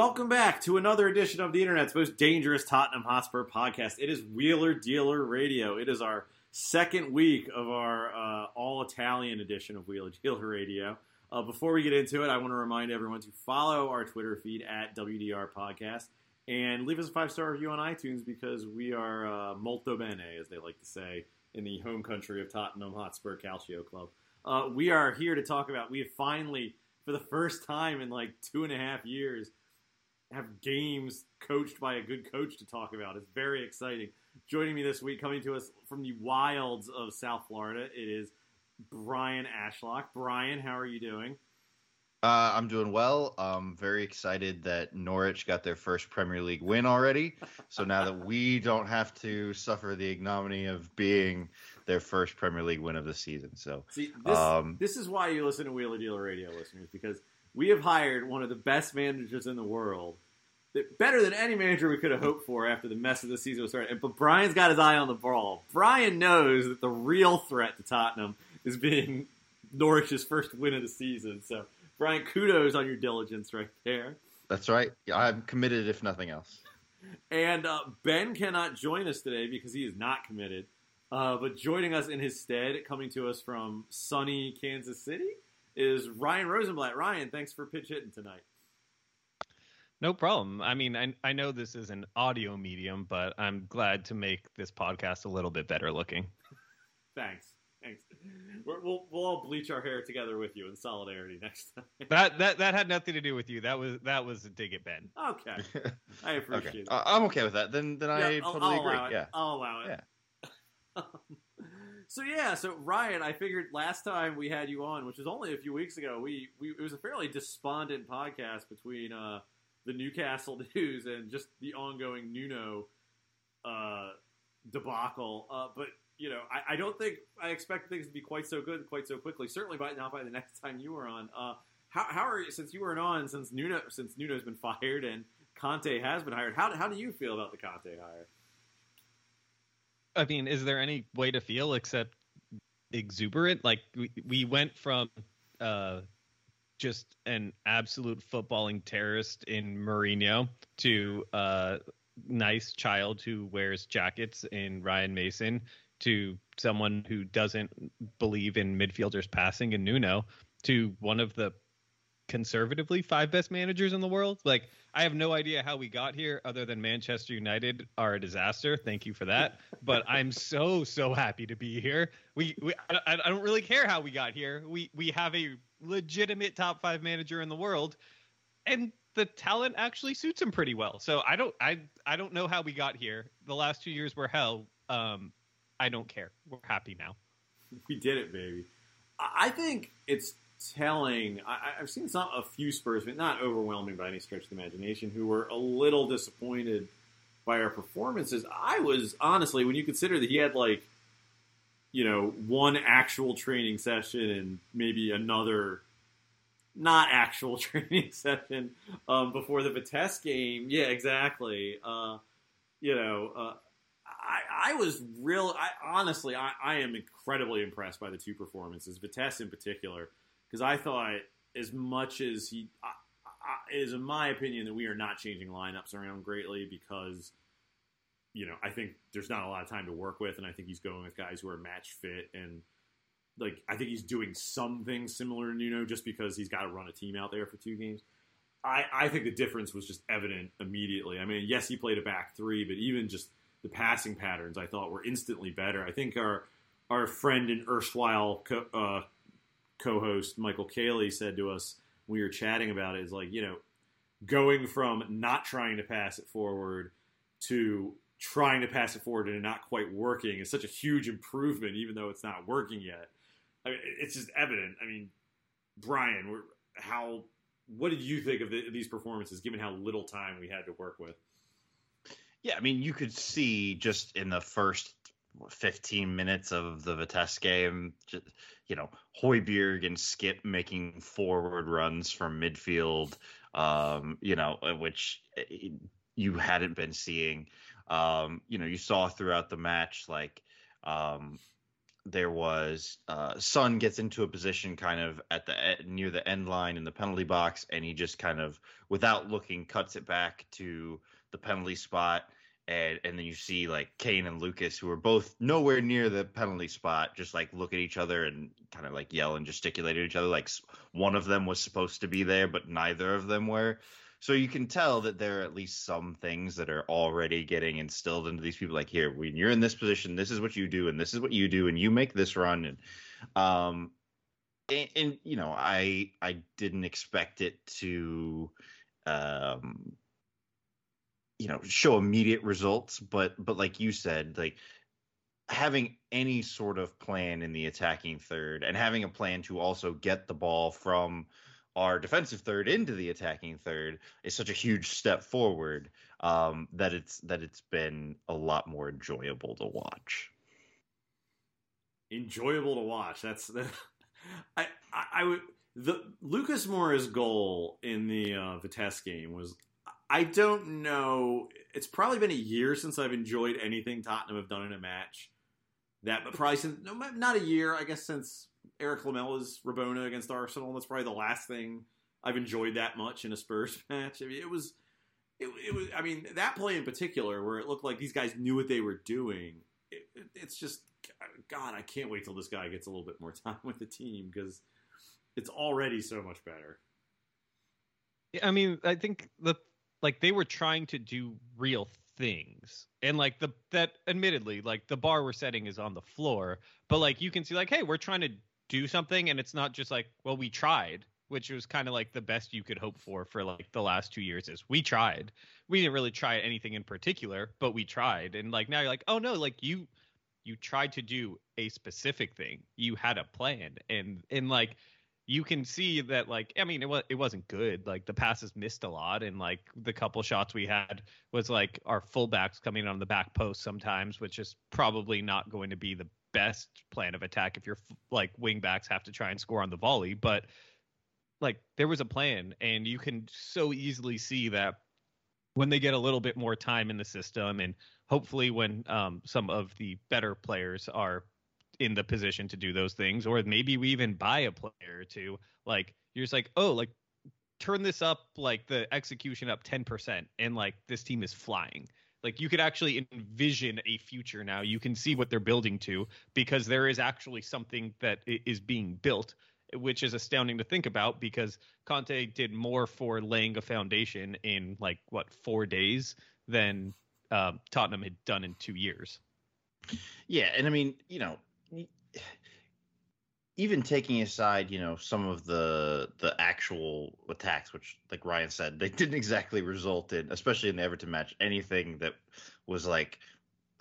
Welcome back to another edition of the internet's most dangerous Tottenham Hotspur podcast. It is Wheeler Dealer Radio. It is our second week of our uh, all Italian edition of Wheeler Dealer Radio. Uh, before we get into it, I want to remind everyone to follow our Twitter feed at WDR Podcast and leave us a five star review on iTunes because we are uh, molto bene, as they like to say, in the home country of Tottenham Hotspur Calcio Club. Uh, we are here to talk about. We have finally, for the first time in like two and a half years, have games coached by a good coach to talk about. It's very exciting. Joining me this week, coming to us from the wilds of South Florida, it is Brian Ashlock. Brian, how are you doing? Uh, I'm doing well. I'm very excited that Norwich got their first Premier League win already. So now that we don't have to suffer the ignominy of being their first Premier League win of the season. So See, this, Um, this is why you listen to Wheeler Dealer Radio, listeners, because we have hired one of the best managers in the world. that- Better than any manager we could have hoped for after the mess of the season was started. But Brian's got his eye on the ball. Brian knows that the real threat to Tottenham is being Norwich's first win of the season. So, Brian, kudos on your diligence right there. that's right. I'm committed, if nothing else. And uh, Ben cannot join us today because he is not committed. Uh, but joining us in his stead, coming to us from sunny Kansas City, is Ryan Rosenblatt. Ryan, thanks for pitch hitting tonight. No problem. I mean, I, I know this is an audio medium, but I'm glad to make this podcast a little bit better looking. Thanks. Thanks. We're, we'll, we'll all bleach our hair together with you in solidarity next time. That that that had nothing to do with you. That was that was a dig at Ben. Okay. I appreciate okay, it. I- I'm okay with that. Then then I Yeah, I'll- totally I'll agree. allow it. Yeah. I'll allow it. So yeah, so Ryan, I figured last time we had you on, which was only a few weeks ago, we, we it was a fairly despondent podcast between uh, the Newcastle news and just the ongoing Nuno uh, debacle. Uh, but you know, I, I don't think I expect things to be quite so good quite so quickly. Certainly, by not by the next time you were on. Uh, how, how are you since you weren't on since Nuno since Nuno's been fired and Conte has been hired? How how do you feel about the Conte hire? I mean, is there any way to feel except exuberant? Like we we went from uh just an absolute footballing terrorist in Mourinho to uh nice child who wears jackets in Ryan Mason to someone who doesn't believe in midfielders passing in Nuno to one of the conservatively five best managers in the world. Like I have no idea how we got here other than Manchester United are a disaster. Thank you for that. But I'm so so happy to be here. We, we I, I don't really care how we got here. We we have a legitimate top 5 manager in the world and the talent actually suits him pretty well. So I don't I I don't know how we got here. The last 2 years were hell. Um I don't care. We're happy now. We did it, baby. I think it's telling. I, I've seen some a few Spurs, but not overwhelming by any stretch of the imagination, who were a little disappointed by our performances. I was honestly, when you consider that he had like, you know, one actual training session and maybe another not actual training session um, before the Vitesse game. Yeah, exactly. Uh, you know, uh, I, I was real. I honestly, I, I am incredibly impressed by the two performances, Vitesse in particular, because I thought as much as he, I, I, it is in my opinion that we are not changing lineups around greatly because, you know, I think there's not a lot of time to work with, and I think he's going with guys who are match fit and. Like I think he's doing something similar to Nuno just because he's got to run a team out there for two games. I, I think the difference was just evident immediately. I mean, yes, he played a back three, but even just the passing patterns I thought were instantly better. I think our our friend and erstwhile co- uh, co-host Michael Cayley said to us when we were chatting about it is like you know going from not trying to pass it forward to trying to pass it forward and not quite working is such a huge improvement, even though it's not working yet. I mean, it's just evident. I mean, Brian, how what did you think of the, these performances, given how little time we had to work with? Yeah, I mean, you could see just in the first 15 minutes of the Vitesse game, just, you know, Højbjerg and Skipp making forward runs from midfield, um, you know, uh, which uh, you hadn't been seeing. Um, you know, you saw throughout the match, like, um, there was uh, Son gets into a position kind of at the near the end line in the penalty box, and he just kind of, without looking, cuts it back to the penalty spot, and and then you see like Kane and Lucas, who are both nowhere near the penalty spot, just like look at each other and kind of like yell and gesticulate at each other, like one of them was supposed to be there, but neither of them were. So you can tell that there are at least some things that are already getting instilled into these people. Like here, when you're in this position, this is what you do, and this is what you do, and you make this run, and um, and, and you know, I I didn't expect it to, um, you know, show immediate results, but but like you said, like having any sort of plan in the attacking third and having a plan to also get the ball from our defensive third into the attacking third is such a huge step forward um, that it's that it's been a lot more enjoyable to watch. enjoyable to watch. That's the I, I I would the Lucas Moura's goal in the uh, Vitesse game was I don't know. It's probably been a year since I've enjoyed anything Tottenham have done in a match. That, but probably since no, not a year. I guess since Erik Lamela's Rabona against Arsenal. That's probably the last thing I've enjoyed that much in a Spurs match. I mean, it was. It, it was. I mean, that play in particular, where it looked like these guys knew what they were doing. It, it, it's just God, I can't wait till this guy gets a little bit more time with the team because it's already so much better. I mean, I think the like they were trying to do real things, and like the that admittedly, like the bar we're setting is on the floor, but like you can see, like, hey, we're trying to do something, and it's not just like, well, we tried, which was kind of like the best you could hope for for like the last two years is we tried. We didn't really try anything in particular, but we tried, and like now you're like, oh no, like you you tried to do a specific thing, you had a plan, and and like you can see that like I mean it was it wasn't good. Like the passes missed a lot, and like the couple shots we had was like our fullbacks coming on the back post sometimes, which is probably not going to be the best plan of attack if your like wingbacks have to try and score on the volley. But like there was a plan, and you can so easily see that when they get a little bit more time in the system, and hopefully when um, some of the better players are in the position to do those things, or maybe we even buy a player two. Like you're just like, oh, like turn this up, like the execution up ten percent, and like this team is flying. Like you could actually envision a future now. You can see what they're building to because there is actually something that is being built, which is astounding to think about because Conte did more for laying a foundation in like what four days than um, Tottenham had done in two years. Yeah, and I mean, you know, even taking aside, you know, some of the the actual attacks, which, like Ryan said, they didn't exactly result in, especially in the Everton match, anything that was like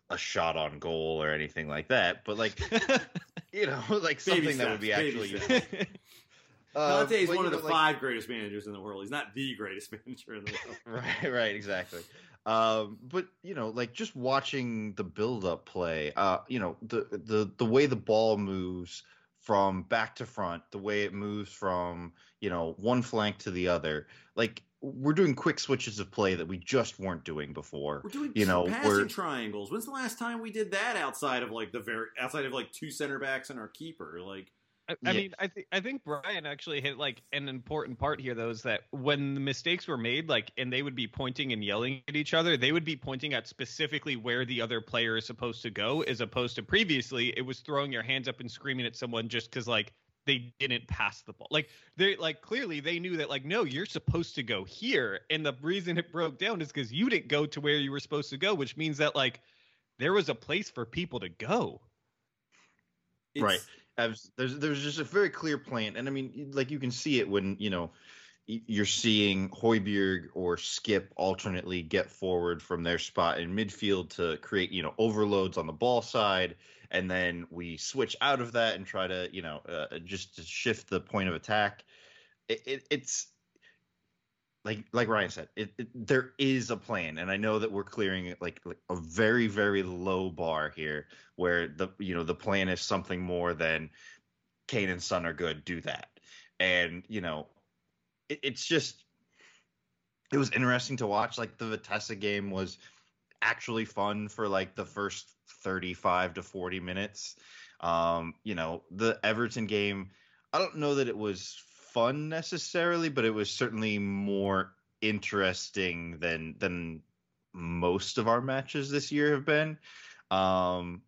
a shot on goal or anything like that. But like, you know, like something that would be actually. steps. Uh, Conte is one of the like- five greatest managers in the world. He's not the greatest manager in the world. right right exactly um but you know like just watching the build up play uh you know the the the way the ball moves from back to front the way it moves from you know one flank to the other like we're doing quick switches of play that we just weren't doing before We're doing you know passing we're triangles. When's the last time we did that outside of like the very outside of like two center backs and our keeper? Like I, I Yeah. mean, I think I think Brian actually hit like an important part here, though, is that when the mistakes were made, like, and they would be pointing and yelling at each other, they would be pointing at specifically where the other player is supposed to go, as opposed to previously, it was throwing your hands up and screaming at someone just because like they didn't pass the ball. Like they like clearly they knew that like no, you're supposed to go here, and the reason it broke down is because you didn't go to where you were supposed to go, which means that like there was a place for people to go. it's, Right. There's there's just a very clear plan, and I mean, like you can see it when you know you're seeing Højbjerg or Skipp alternately get forward from their spot in midfield to create you know overloads on the ball side, and then we switch out of that and try to you know uh, just to shift the point of attack. it, it, it's like like Ryan said, it, it, there is a plan, and I know that we're clearing like, like a very very low bar here, where the you know the plan is something more than Kane and Son are good, do that, and you know it, it's just it was interesting to watch. Like the Vitesse game was actually fun for like the first 35 to 40 minutes. Um, you know, the Everton game, I don't know that it was fun necessarily, but it was certainly more interesting than than most of our matches this year have been. Um,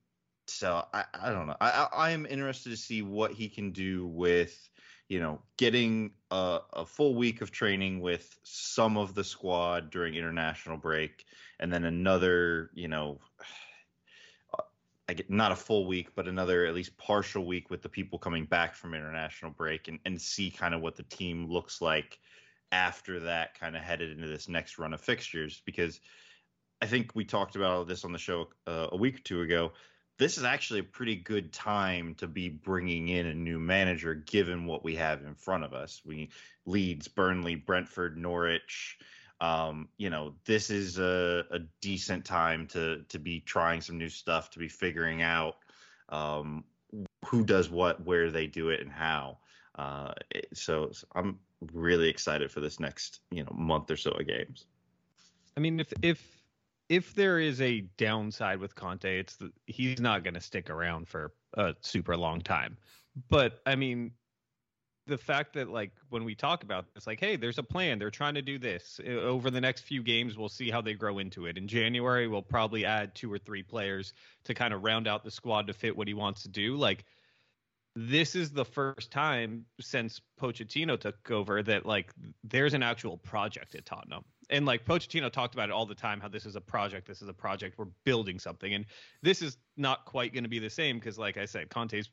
so I, I don't know. I, I am interested to see what he can do with you know getting a, a full week of training with some of the squad during international break, and then another you know Not a full week, but another at least partial week with the people coming back from international break and, and see kind of what the team looks like after that, kind of headed into this next run of fixtures. Because I think we talked about this on the show uh, a week or two ago. This is actually a pretty good time to be bringing in a new manager, given what we have in front of us. We Leeds, Burnley, Brentford, Norwich um, you know, this is a, a, decent time to to be trying some new stuff, to be figuring out um, who does what, where they do it, and how. Uh, so, so, I'm really excited for this next you know month or so of games. I mean, if if if there is a downside with Conte, it's the, he's not going to stick around for a super long time. But I mean, the fact that like when we talk about this like hey there's a plan they're trying to do this over the next few games we'll see how they grow into it in january we'll probably add two or three players to kind of round out the squad to fit what he wants to do like this is the first time since Pochettino took over that like there's an actual project at Tottenham. And like Pochettino talked about it all the time how this is a project, this is a project, we're building something. And this is not quite going to be the same because like I said Conte's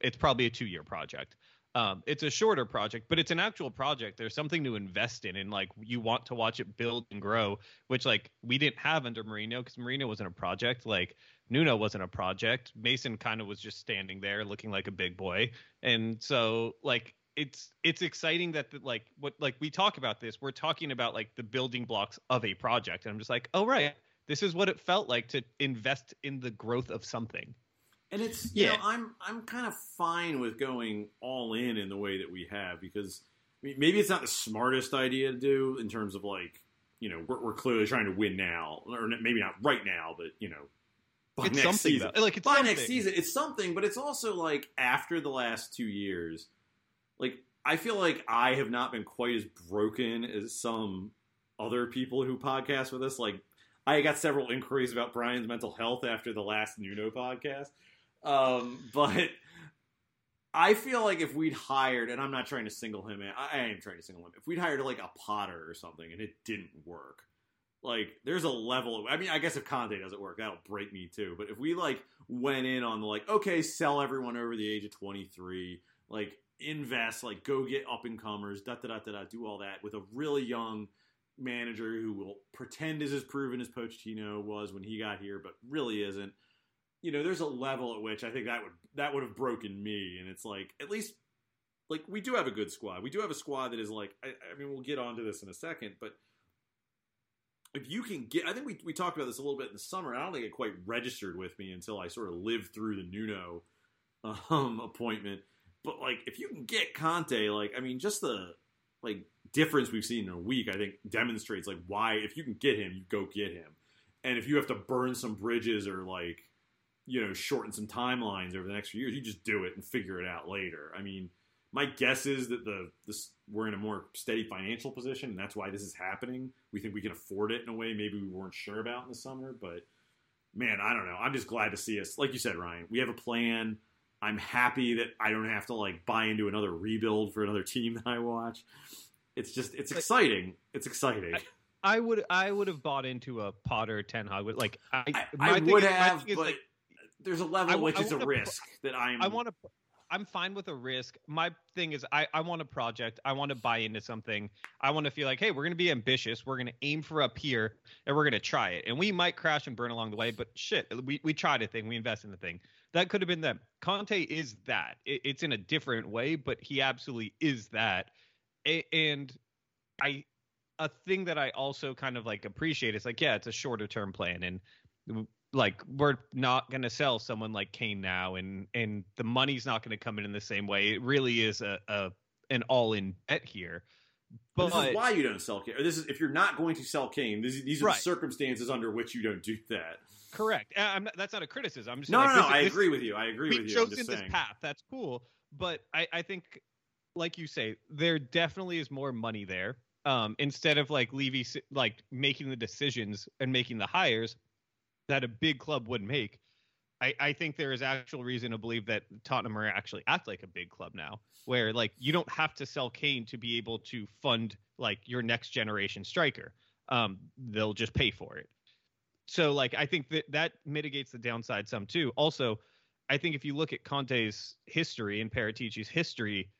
it's probably a 2-year project. Um, it's a shorter project, but it's an actual project. There's something to invest in, and like you want to watch it build and grow, which like we didn't have under Mourinho because Mourinho wasn't a project. Like Nuno wasn't a project. Mason kind of was just standing there looking like a big boy, and so like it's it's exciting that the, like what like we talk about this. We're talking about like the building blocks of a project, and I'm just like, oh right, this is what it felt like to invest in the growth of something. And it's you yeah. know I'm I'm kind of fine with going all in in the way that we have because I mean, maybe it's not the smartest idea to do in terms of like you know we're, we're clearly trying to win now or maybe not right now but you know by it's next season though. like by something. next season it's something but it's also like after the last two years like I feel like I have not been quite as broken as some other people who podcast with us like I got several inquiries about Brian's mental health after the last Nuno podcast um, but I feel like if we'd hired, and I'm not trying to single him in, I, I am trying to single him. If we'd hired like a Potter or something and it didn't work, like there's a level. Of, I mean, I guess if Conte doesn't work, that'll break me too. But if we like went in on the like, okay, sell everyone over the age of 23, like invest, like go get up and comers, da da da da da, do all that with a really young manager who will pretend is as proven as Pochettino was when he got here, but really isn't you know, there's a level at which I think that would that would have broken me, and it's like at least like we do have a good squad. We do have a squad that is like I, I mean we'll get onto this in a second, but if you can get, I think we we talked about this a little bit in the summer. I don't think it quite registered with me until I sort of lived through the Nuno um, appointment. But like, if you can get Conte, like I mean, just the like difference we've seen in a week, I think demonstrates like why if you can get him, you go get him, and if you have to burn some bridges or like you know, shorten some timelines over the next few years. You just do it and figure it out later. I mean, my guess is that the this we're in a more steady financial position, and that's why this is happening. We think we can afford it in a way maybe we weren't sure about in the summer, but man, I don't know. I'm just glad to see us. Like you said, Ryan, we have a plan. I'm happy that I don't have to like buy into another rebuild for another team that I watch. It's just it's exciting. It's exciting. I, I would I would have bought into a Potter Ten Hag. Like I, I, I would have, but like, there's a level I, which is a risk that I'm. I want to. I'm fine with a risk. My thing is, I, I want a project. I want to buy into something. I want to feel like, hey, we're going to be ambitious. We're going to aim for up here, and we're going to try it. And we might crash and burn along the way, but shit, we, we tried a thing. We invest in the thing. That could have been them. Conte is that. It, it's in a different way, but he absolutely is that. A- and I a thing that I also kind of like appreciate is like yeah, it's a shorter term plan and like we're not going to sell someone like Kane now and and the money's not going to come in in the same way. It really is a, a an all in bet here. But this is why you don't sell Kane. This is if you're not going to sell Kane. This, these are Right. the circumstances under which you don't do that. correct. I'm not, that's not a criticism. I'm just No, like, no, no. this is- I this- agree with you. I agree with you. I'm chosen this path. That's cool. But I, I think, like you say, there definitely is more money there. Um, instead of like Levy, like making the decisions and making the hires that a big club would make, I, I think there is actual reason to believe that Tottenham are actually act like a big club now, where like you don't have to sell Kane to be able to fund like your next generation striker. Um, they'll just pay for it. So like I think that that mitigates the downside some too. Also, I think if you look at Conte's history and Paratici's history,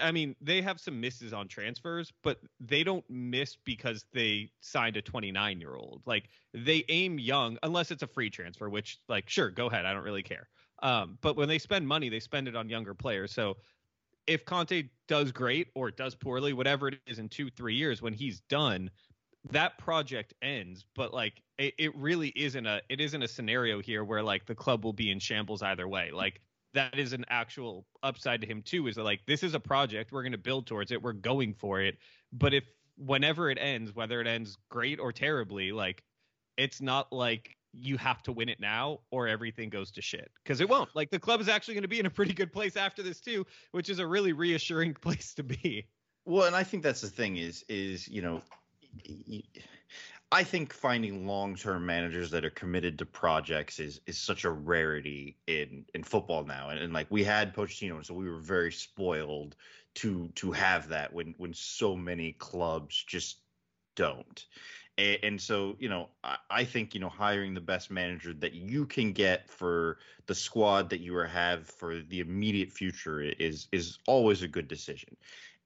I mean, they have some misses on transfers, but they don't miss because they signed a 29 year old. Like they aim young, unless it's a free transfer, which like sure, go ahead, I don't really care. Um, but when they spend money, they spend it on younger players. So if Conte does great or does poorly, whatever it is in two, three years, when he's done, that project ends. But like it, it really isn't a it isn't a scenario here where like the club will be in shambles either way. Like that is an actual upside to him too, is that like this is a project, we're gonna build towards it, we're going for it. But if whenever it ends, whether it ends great or terribly, like it's not like you have to win it now or everything goes to shit. Because it won't. Like the club is actually going to be in a pretty good place after this too which is a really reassuring place to be. Well, and I think that's the thing is is you know, y- y- I think finding long term managers that are committed to projects is is such a rarity in in football now, and, and like we had Pochettino, so we were very spoiled to to have that when when so many clubs just don't. And, and so, you know, I, I think, you know, hiring the best manager that you can get for the squad that you have for the immediate future is is always a good decision.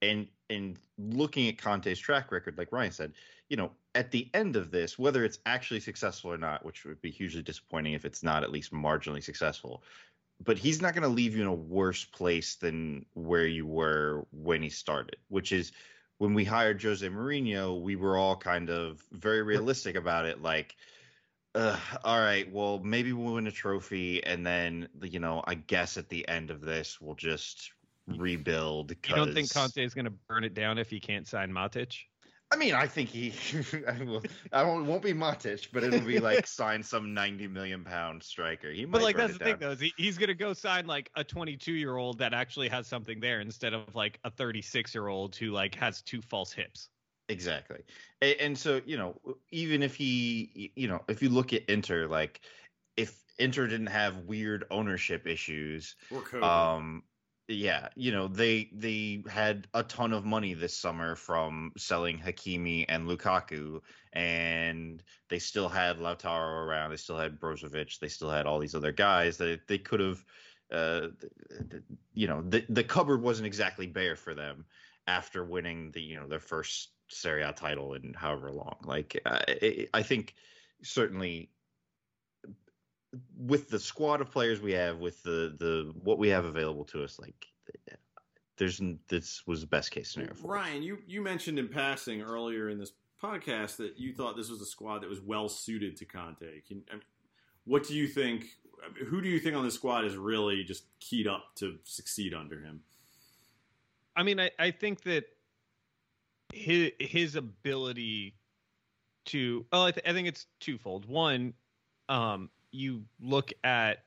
And and looking at Conte's track record, like Ryan said, you know, at the end of this, whether it's actually successful or not, which would be hugely disappointing if it's not at least marginally successful, but he's not going to leave you in a worse place than where you were when he started, which is when we hired Jose Mourinho, we were all kind of very realistic about it. Like, uh, all right, well, maybe we'll win a trophy, and then you know, I guess at the end of this, we'll just rebuild. you don't think conte is going to burn it down if he can't sign matic I mean, I think he. I will. I won't, won't be Matic, but it'll be like sign some ninety million pound striker. He might but like that's it the thing though is he, he's going to go sign like a 22 year old that actually has something there instead of like a 36 year old who like has two false hips Exactly. And, and so, you know, even if he, you know, if you look at Inter, like if Inter didn't have weird ownership issues, Or COVID. um, yeah, you know, they they had a ton of money this summer from selling Hakimi and Lukaku, and they still had Lautaro around, they still had Brozovic, they still had all these other guys that they could have, uh, you know, the the cupboard wasn't exactly bare for them after winning the you know their first Serie A title in however long. Like I, I think certainly with the squad of players we have, with the the what we have available to us, like there's this was the best case scenario. For us. Ryan, you, you mentioned in passing earlier in this podcast that you thought this was a squad that was well suited to Conte. Can, I mean, what do you think? Who do you think on this squad is really just keyed up to succeed under him? I mean, I, I think that his his ability to oh, I, th- I think it's twofold. One, um, you look at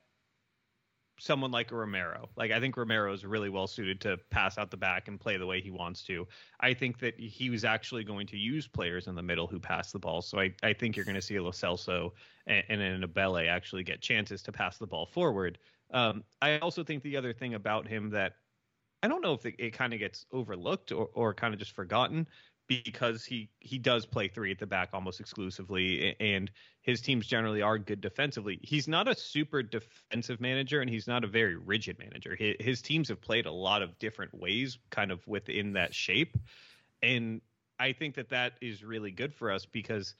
someone like a Romero. Like I think Romero is really well suited to pass out the back and play the way he wants to. I think that he was actually going to use players in the middle who pass the ball. So I, I think you're going to see a Lo Celso and, and an Ndombele actually get chances to pass the ball forward. Um, I also think the other thing about him that I don't know if it, it kind of gets overlooked or, or kind of just forgotten because he he does play three at the back almost exclusively, and his teams generally are good defensively. He's not a super defensive manager, and he's not a very rigid manager. His, his teams have played a lot of different ways, kind of within that shape, and I think that that is really good for us because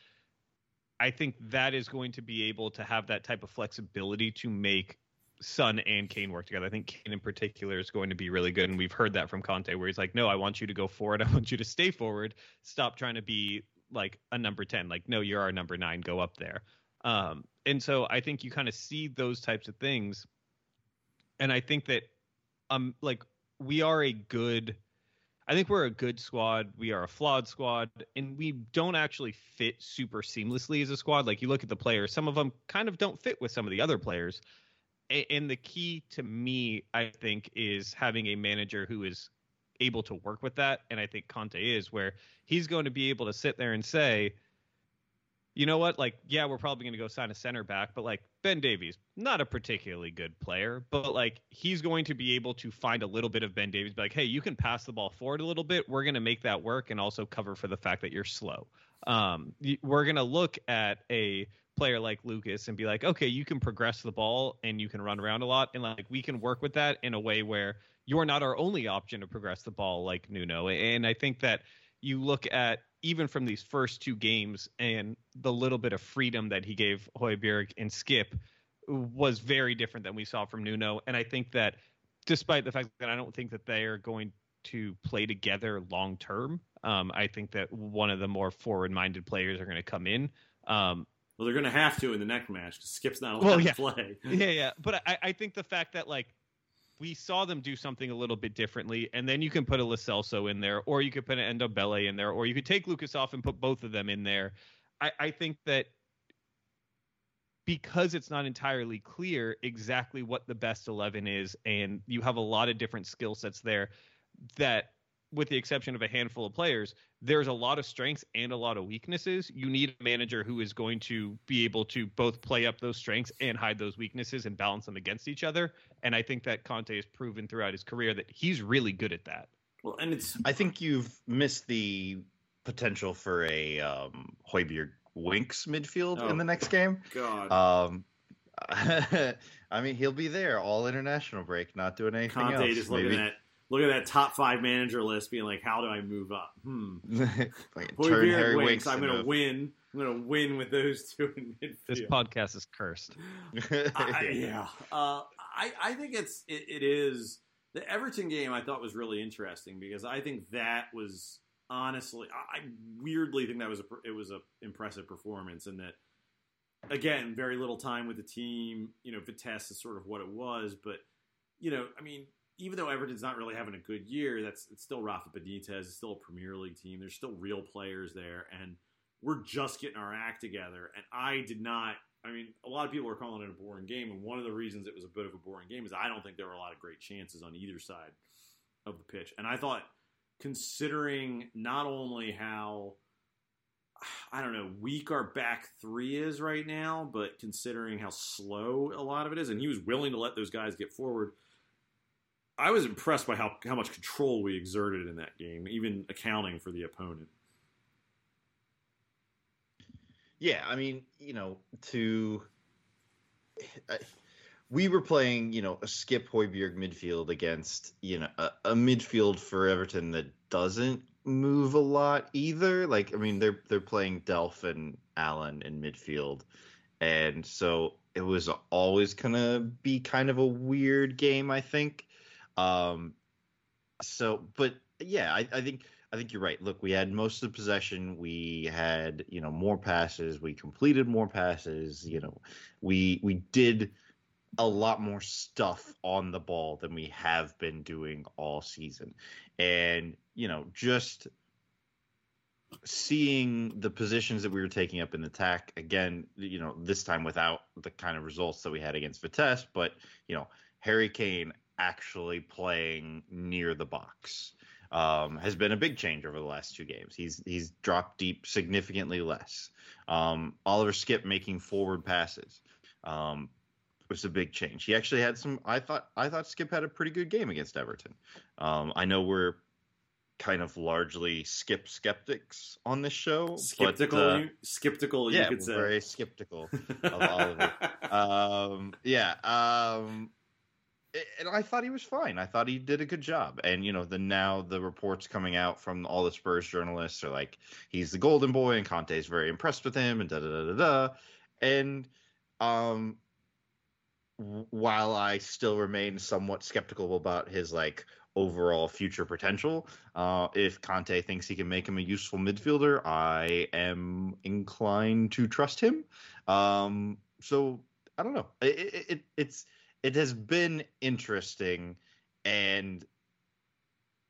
I think that is going to be able to have that type of flexibility to make Son and Kane work together. I think Kane in particular is going to be really good, and we've heard that from Conte, where he's like, "No, I want you to go forward. I want you to stay forward. Stop trying to be like a number ten. Like, no, you're our number nine. Go up there." Um, and so I think you kind of see those types of things, and I think that um, like we are a good. I think we're a good squad. We are a flawed squad, and we don't actually fit super seamlessly as a squad. Like you look at the players, some of them kind of don't fit with some of the other players and the key to me, I think, is having a manager who is able to work with that. And I think Conte is, where he's going to be able to sit there and say, you know what? Like, yeah, we're probably going to go sign a center back, but like Ben Davies, not a particularly good player, but like he's going to be able to find a little bit of Ben Davies, be like, hey, you can pass the ball forward a little bit. We're going to make that work and also cover for the fact that you're slow. Um, we're going to look at a player like Lucas and be like, okay, you can progress the ball and you can run around a lot, and like we can work with that in a way where you're not our only option to progress the ball like Nuno. And I think that you look at even from these first two games and the little bit of freedom that he gave Højbjerg and Skipp was very different than we saw from Nuno. And I think that despite the fact that I don't think that they are going to play together long term, um, I think that one of the more forward minded players are going to come in. Um, well, they're going to have to in the next match Skipp's not allowed Well, yeah. to play. yeah, yeah. But I, I think the fact that like we saw them do something a little bit differently, and then you can put a Lo Celso in there, or you could put an Ndombele in there, or you could take Lucas off and put both of them in there. I, I think that because it's not entirely clear exactly what the best 11 is, and you have a lot of different skill sets there, that with the exception of a handful of players, there's a lot of strengths and a lot of weaknesses. You need a manager who is going to be able to both play up those strengths and hide those weaknesses and balance them against each other. And I think that Conte has proven throughout his career that he's really good at that. Well, and it's I think you've missed the potential for a um, Højbjerg Winks midfield Oh. in the next game. God. Um, I mean, he'll be there all international break, not doing anything Conte else. just looking Maybe at look at that top five manager list, being like, "How do I move up?" Hmm. like, Højbjerg, turn Harry Winks, Winks. I'm going to win. I'm going to win with those two in midfield. This podcast is cursed. I, I- yeah, uh, I I think it's it, it is the Everton game. I thought was really interesting because I think that was honestly I, I weirdly think that was a it was a impressive performance and that again very little time with the team. You know, Vitesse is sort of what it was, but you know, I mean. Even though Everton's not really having a good year, that's it's still Rafa Benitez. It's still a Premier League team. There's still real players there, and we're just getting our act together. And I did not I mean, a lot of people are calling it a boring game, and one of the reasons it was a bit of a boring game is I don't think there were a lot of great chances on either side of the pitch. And I thought, considering not only how I don't know weak our back three is right now, but considering how slow a lot of it is, and he was willing to let those guys get forward. I was impressed by how, how much control we exerted in that game, even accounting for the opponent. Yeah, I mean, you know, to I- we were playing, you know, a Skipp Højbjerg midfield against, you know, a, a midfield for Everton that doesn't move a lot either. Like, I mean, they're they're playing Delph and Allan in midfield, and so it was always gonna be kind of a weird game, I think. Um, so, but yeah, I, I think I think you're right. Look, we had most of the possession. We had, you know, more passes. We completed more passes. You know, we we did a lot more stuff on the ball than we have been doing all season. And, you know, just seeing the positions that we were taking up in attack again, you know, this time without the kind of results that we had against Vitesse, but, you know, Harry Kane actually playing near the box um, has been a big change over the last two games. He's he's dropped deep significantly less. Um, Oliver Skipp making forward passes um, was a big change. He actually had some. I thought I thought Skipp had a pretty good game against Everton. Um, I know we're kind of largely Skipp skeptics on this show. Skeptical, but, uh, you, skeptical, you yeah, could we're say. very skeptical of Oliver. um, yeah. And I thought he was fine. I thought he did a good job. And you know, the now the reports coming out from all the Spurs journalists are like he's the golden boy, and Conte's very impressed with him, and da da da da da. And um, while I still remain somewhat skeptical about his like overall future potential, uh, if Conte thinks he can make him a useful midfielder, I am inclined to trust him. Um, so I don't know. It, it, it it's it has been interesting and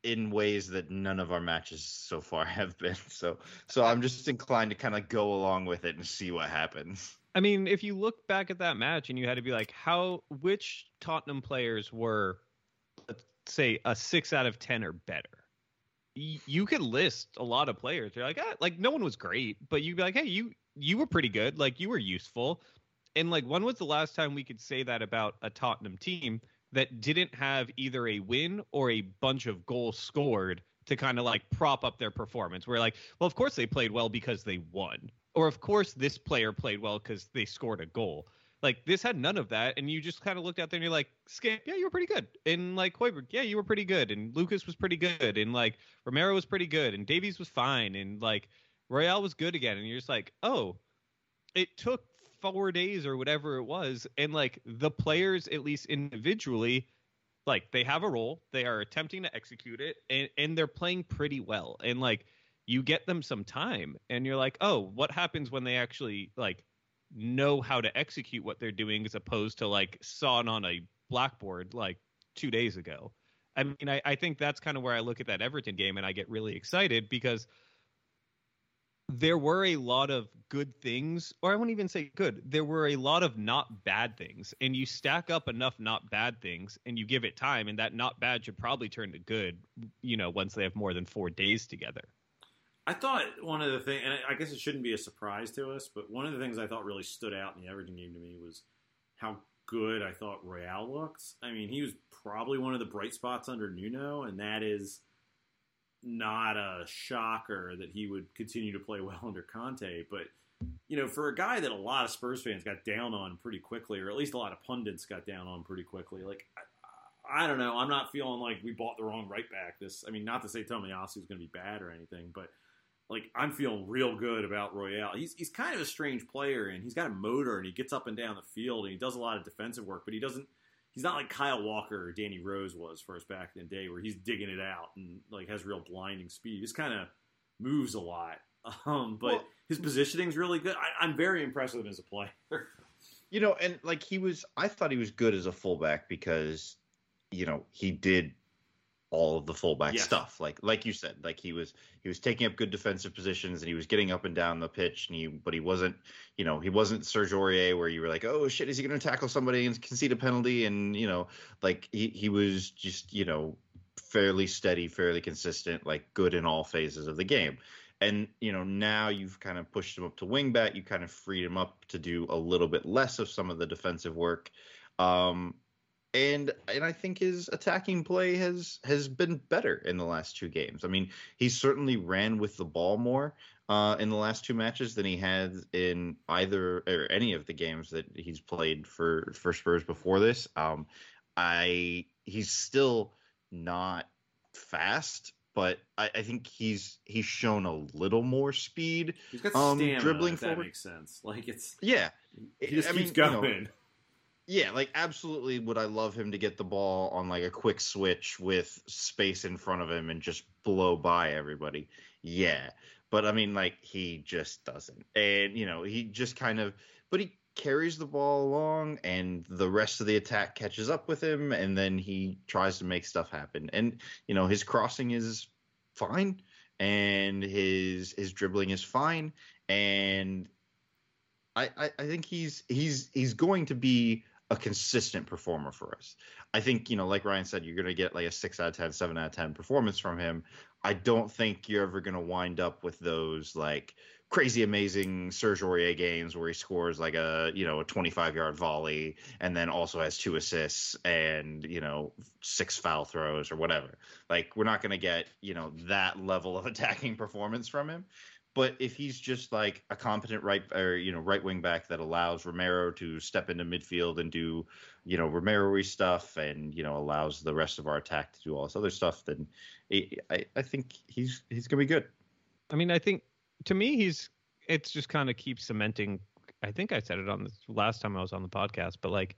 in ways that none of our matches so far have been. So so I'm just inclined to kind of go along with it and see what happens. I mean, if you look back at that match and you had to be like, how which Tottenham players were, say, a six out of ten or better, you could list a lot of players. You're like, ah, like no one was great, but you'd be like, hey, you you were pretty good, like you were useful, and like when was the last time we could say that about a Tottenham team that didn't have either a win or a bunch of goals scored to kind of like prop up their performance? We're like, well, of course they played well because they won. Or of course this player played well because they scored a goal. Like this had none of that, and you just kind of looked out there and you're like, Skipp, yeah, you were pretty good, and like Højbjerg, yeah, you were pretty good, and Lucas was pretty good, and like Romero was pretty good, and Davies was fine, and like Royal was good again, and you're just like, oh, it took four days or whatever it was, and like the players, at least individually, like they have a role, they are attempting to execute it, and and they're playing pretty well, and like you get them some time and you're like oh what happens when they actually like know how to execute what they're doing as opposed to like saw it on a blackboard like two days ago? I mean i, I think that's kind of where i look at that everton game and i get really excited because there were a lot of good things or i won't even say good there were a lot of not bad things and you stack up enough not bad things and you give it time and that not bad should probably turn to good you know once they have more than four days together I thought one of the things, and I guess it shouldn't be a surprise to us, but one of the things I thought really stood out in the Everton game to me was how good I thought Royal looked. I mean, he was probably one of the bright spots under Nuno, and that is not a shocker that he would continue to play well under Conte. But, you know, for a guy that a lot of Spurs fans got down on pretty quickly, or at least a lot of pundits got down on pretty quickly, like, I, I don't know. I'm not feeling like we bought the wrong right back. This, I mean, not to say Tomiyasu is going to be bad or anything, but like I'm feeling real good about Royal. He's he's kind of a strange player, and he's got a motor, and he gets up and down the field, and he does a lot of defensive work, but he doesn't. He's not like Kyle Walker or Danny Rose was for us back in the day, where he's digging it out and like has real blinding speed. He just kind of moves a lot, um, but Well- his positioning's really good. I, I'm very impressed with him as a player. You know, and like he was, I thought he was good as a fullback because, you know, he did all of the fullback Yes. stuff. Like, like you said, like he was, he was taking up good defensive positions and he was getting up and down the pitch. And he, but he wasn't, you know, he wasn't Serge Aurier where you were like, oh shit, is he going to tackle somebody and concede a penalty? And you know, like he, he was just, you know, fairly steady, fairly consistent, like good in all phases of the game. And you know now you've kind of pushed him up to wingback. You kind of freed him up to do a little bit less of some of the defensive work, um, and and I think his attacking play has has been better in the last two games. I mean, he certainly ran with the ball more uh, in the last two matches than he had in either or any of the games that he's played for for Spurs before this. Um, I he's still not fast, but I, I think he's he's shown a little more speed. He's got Um, stamina, dribbling if that forward. makes sense. Like it's Yeah, he just I keeps mean, you know, going. Yeah, like absolutely would I love him to get the ball on like a quick switch with space in front of him and just blow by everybody. Yeah. But I mean like he just doesn't. And you know, he just kind of but he carries the ball along and the rest of the attack catches up with him and then he tries to make stuff happen. And you know, his crossing is fine and his his dribbling is fine and I, I, I think he's he's he's going to be a consistent performer for us. I think, you know, like Ryan said, you're going to get like a 6 out of 10, 7 out of 10 performance from him. I don't think you're ever going to wind up with those like crazy amazing Serge Aurier games where he scores like a, you know, a 25 yard volley and then also has two assists and, you know, six foul throws or whatever. Like we're not going to get, you know, that level of attacking performance from him. But if he's just like a competent right or you know right wing back that allows Romero to step into midfield and do you know Romero stuff and you know allows the rest of our attack to do all this other stuff, then I I, think he's he's gonna be good. I mean, I think to me, he's it's just kind of keeps cementing. I think I said it on the last time I was on the podcast, but like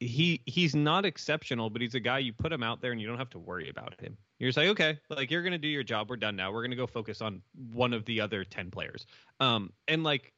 he he's not exceptional, but he's a guy you put him out there and you don't have to worry about him. You're just like, okay, like you're gonna do your job. We're done now. We're gonna go focus on one of the other ten players. Um, and like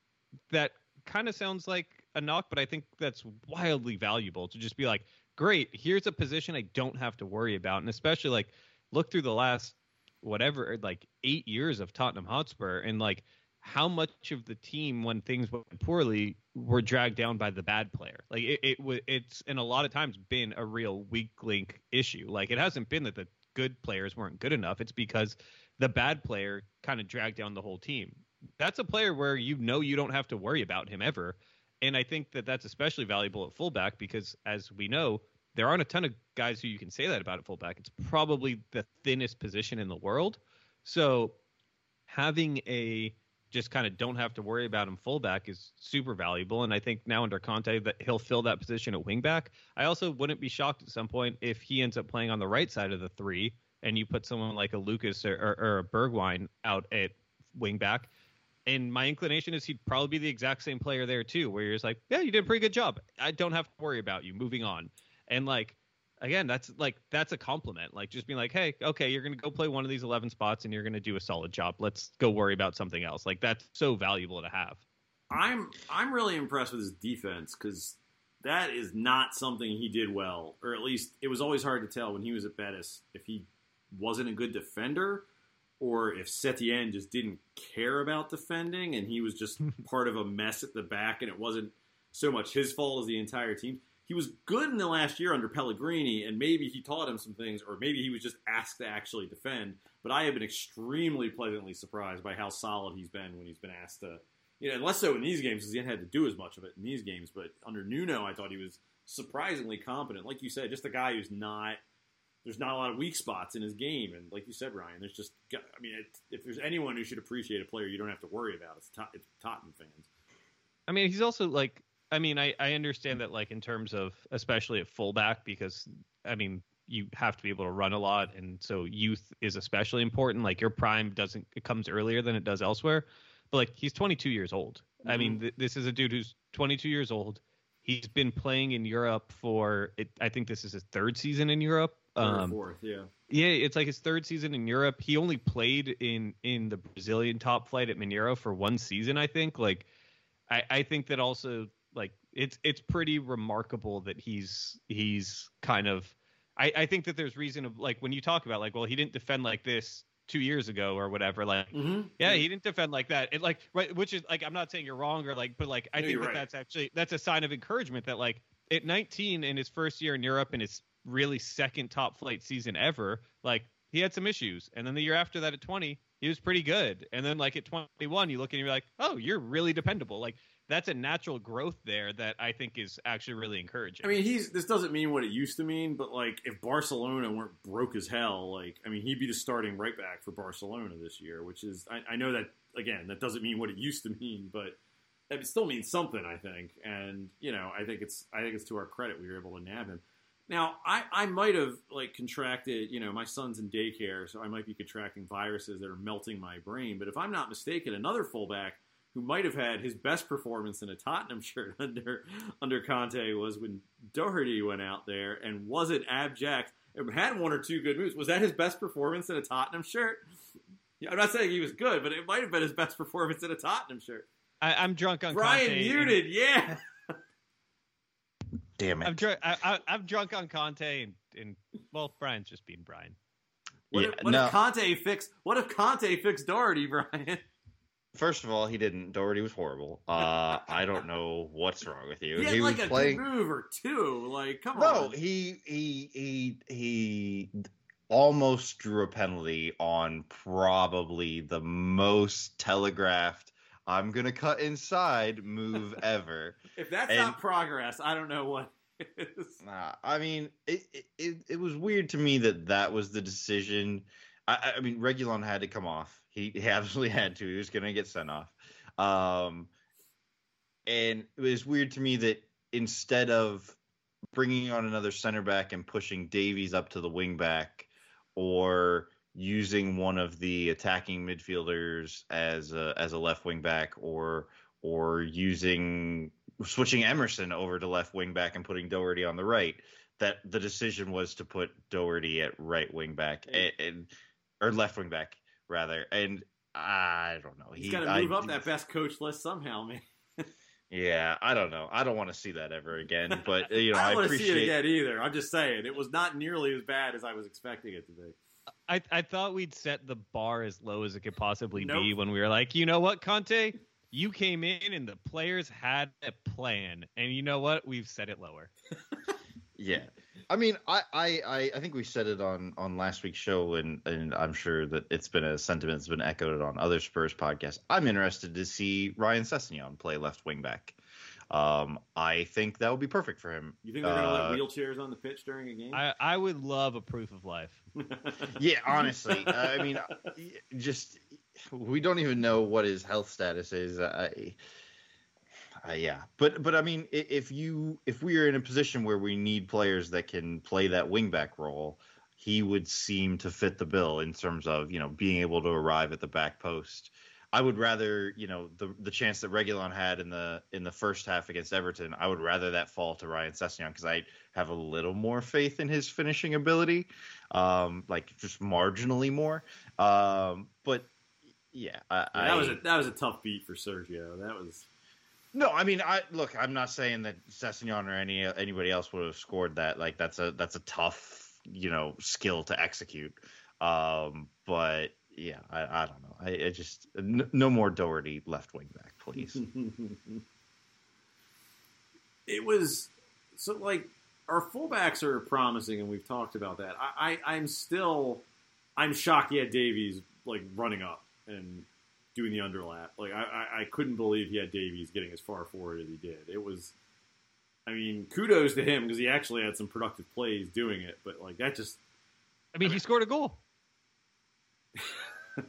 that kind of sounds like a knock, but I think that's wildly valuable to just be like, great, here's a position I don't have to worry about, and especially like look through the last whatever like eight years of Tottenham Hotspur and like how much of the team when things went poorly were dragged down by the bad player like it, it it's in a lot of times been a real weak link issue like it hasn't been that the good players weren't good enough it's because the bad player kind of dragged down the whole team. That's a player where you know you don't have to worry about him ever and i think that that's especially valuable at fullback because as we know there aren't a ton of guys who you can say that about at fullback. It's probably the thinnest position in the world. So having a just kind of don't have to worry about him fullback is super valuable. And I think now under Conte that he'll fill that position at wingback. I also wouldn't be shocked at some point if he ends up playing on the right side of the three and you put someone like a Lucas or, or, or a Bergwijn out at wingback. And my inclination is he'd probably be the exact same player there too, where you're just like, yeah, you did a pretty good job. I don't have to worry about you. Moving on. And like again, that's like that's a compliment. Like just being like, hey, okay, you're gonna go play one of these eleven spots and you're gonna do a solid job. Let's go worry about something else. Like that's so valuable to have. I'm I'm really impressed with his defense because that is not something he did well, or at least it was always hard to tell when he was at Betis if he wasn't a good defender or if Setien just didn't care about defending and he was just part of a mess at the back and it wasn't so much his fault as the entire team he was good in the last year under Pellegrini, and maybe he taught him some things, or maybe he was just asked to actually defend. But I have been extremely pleasantly surprised by how solid he's been when he's been asked to, you know, less so in these games because he hadn't had to do as much of it in these games. But under Nuno, I thought he was surprisingly competent. Like you said, just a guy who's not. There's not a lot of weak spots in his game, and like you said, Ryan, there's just. I mean, if there's anyone who should appreciate a player, you don't have to worry about it's, Tot- it's Tottenham fans. I mean, he's also like I mean, I, I understand that like in terms of especially at fullback because I mean you have to be able to run a lot and so youth is especially important. Like your prime doesn't it comes earlier than it does elsewhere. But like he's 22 years old. Mm-hmm. I mean, th- this is a dude who's 22 years old. He's been playing in Europe for it, I think this is his third season in Europe. Um, fourth, yeah. Yeah, it's like his third season in Europe. He only played in in the Brazilian top flight at Mineiro for one season, I think. Like I, I think that also like it's it's pretty remarkable that he's he's kind of I, I think that there's reason of like when you talk about like well he didn't defend like this two years ago or whatever like mm-hmm. yeah he didn't defend like that. It like right which is like i'm not saying you're wrong or like but like i No, think that right. that's actually that's a sign of encouragement that like at 19 in his first year in europe and his really second top flight season ever like he had some issues. And then the year after that at 20 he was pretty good. And then like at 21 you look and you're like oh you're really dependable. Like that's a natural growth there that i think is actually really encouraging I mean, he's this doesn't mean what it used to mean, but like if Barcelona weren't broke as hell, like I mean, he'd be the starting right back for Barcelona this year, which is I, I know that again that doesn't mean what it used to mean, but it still means something, I think. And you know, I think it's I think it's to our credit we were able to nab him. Now, I, I might have like contracted, you know, my son's in daycare, so I might be contracting viruses that are melting my brain. But if I'm not mistaken, another fullback who might have had his best performance in a Tottenham shirt under under Conte was when Doherty went out there and wasn't abject. and Had one or two good moves. Was that his best performance in a Tottenham shirt? Yeah, I'm not saying he was good, but it might have been his best performance in a Tottenham shirt. I, i'm drunk on Brian Conte and- muted, yeah. Damn it. I'm drunk. I, I, I'm drunk on Conte, and, and well, Brian's just being Brian. What, Yeah, if, what no. if Conte fixed? What if Conte fixed Doherty, Brian? First of all, he didn't. Doherty was horrible. Uh, I don't know what's wrong with you. He had he like was a playing. good move or two. Like, come No, on. he he he he almost drew a penalty on probably the most telegraphed "I'm gonna cut inside" move ever. if that's and- not progress, I don't know what is. Nah, I mean, it, it it was weird to me that that was the decision. I- I mean, Reguilon had to come off. He, he absolutely had to. He was going to get sent off. Um, and it was weird to me that instead of bringing on another center back and pushing Davies up to the wing back, or using one of the attacking midfielders as a, as a left wing back, or or using switching Emerson over to left wing back and putting Doherty on the right. That the decision was to put Doherty at right wing back and, and or left wing back rather. And I don't know. He's He- got to I- move up that best coach list somehow, man. Yeah, I don't know. I don't want to see that ever again. But you know, I I, don't want to appreciate. see it again either. I'm just saying it was not nearly as bad as I was expecting it to be. I, I thought we'd set the bar as low as it could possibly be when we were like, you know what, Conte, you came in and the players had a plan, and you know what, we've set it lower. Yeah, I mean, I, I, I, I think we said it on on last week's show, and and I'm sure that it's been a sentiment that's been echoed on other Spurs podcasts. I'm interested to see Ryan Sessegnon play left wing back. Um, I think that would be perfect for him. You think they're going to Uh, let wheelchairs on the pitch during a game? I, I would love a proof of life. Yeah, honestly, I mean, just we don't even know what his health status is. I, uh, yeah, but but I mean, if you if we are in a position where we need players that can play that wingback role, he would seem to fit the bill in terms of you know being able to arrive at the back post. I would rather you know the the chance that Reguilon had in the in the first half against Everton. I would rather that fall to Ryan Sessegnon because I have a little more faith in his finishing ability, um, like just marginally more. Um, but yeah, I, that was a that was a tough beat for Sergio. That was no, I mean, I look. I'm not saying that Sessegnon or any anybody else would have scored that. Like that's a that's a tough, you know, skill to execute. Um, but yeah, I, I don't know. I, I just n- no more Doherty left wing back, please. it was so like our fullbacks are promising, and we've talked about that. I, I I'm still I'm shocked Yeah, Davies like running up and doing the underlap. Like I, I, I couldn't believe he had Davies getting as far forward as he did. It was. I mean, kudos to him because he actually had some productive plays doing it, but like that just I mean, he scored a goal.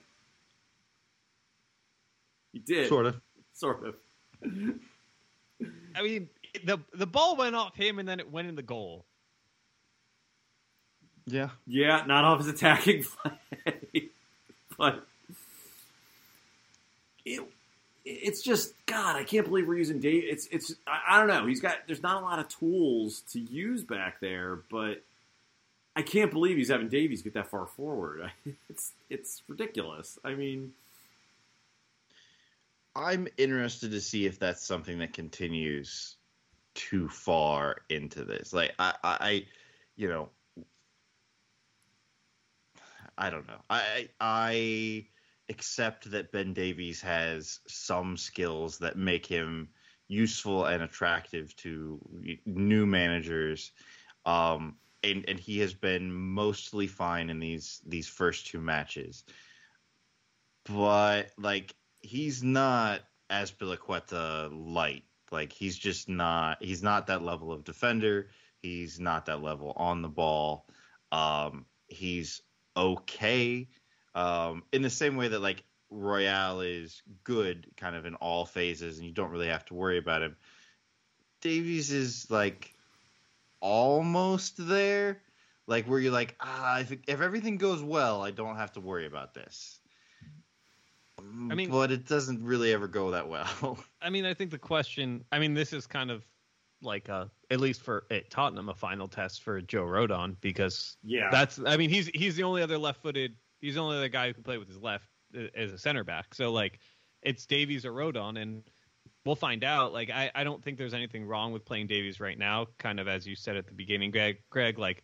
he did sort of. sort of. I mean, the the ball went off him and then it went in the goal. Yeah. Yeah, not off his attacking play, but it, it's just God. I can't believe we're using Dave. It's it's I, I don't know. He's got there's not a lot of tools to use back there, but I can't believe he's having Davies get that far forward. It's it's ridiculous. I mean, I'm interested to see if that's something that continues too far into this. Like I, I, I you know, I don't know. I, I accept that Ben Davies has some skills that make him useful and attractive to new managers. Um, and, and he has been mostly fine in these these first two matches. But like he's not Azpilicueta light. Like he's just not he's not that level of defender. He's not that level on the ball. Um, he's okay. Um, in the same way that like Royal is good kind of in all phases and you don't really have to worry about him. Davies is like almost there. Like where you're like, ah, if, if everything goes well, I don't have to worry about this. I mean- but it doesn't really ever go that well. I mean, I think the question. I mean, this is kind of like a, at least for at Tottenham, a final test for Joe Rodon because yeah, that's. I mean, he's he's the only other left-footed. He's only the guy who can play with his left uh, as a center back. So like, it's Davies or Rodon, and we'll find out. Like, I I don't think there's anything wrong with playing Davies right now. Kind of as you said at the beginning, Greg. Greg, like,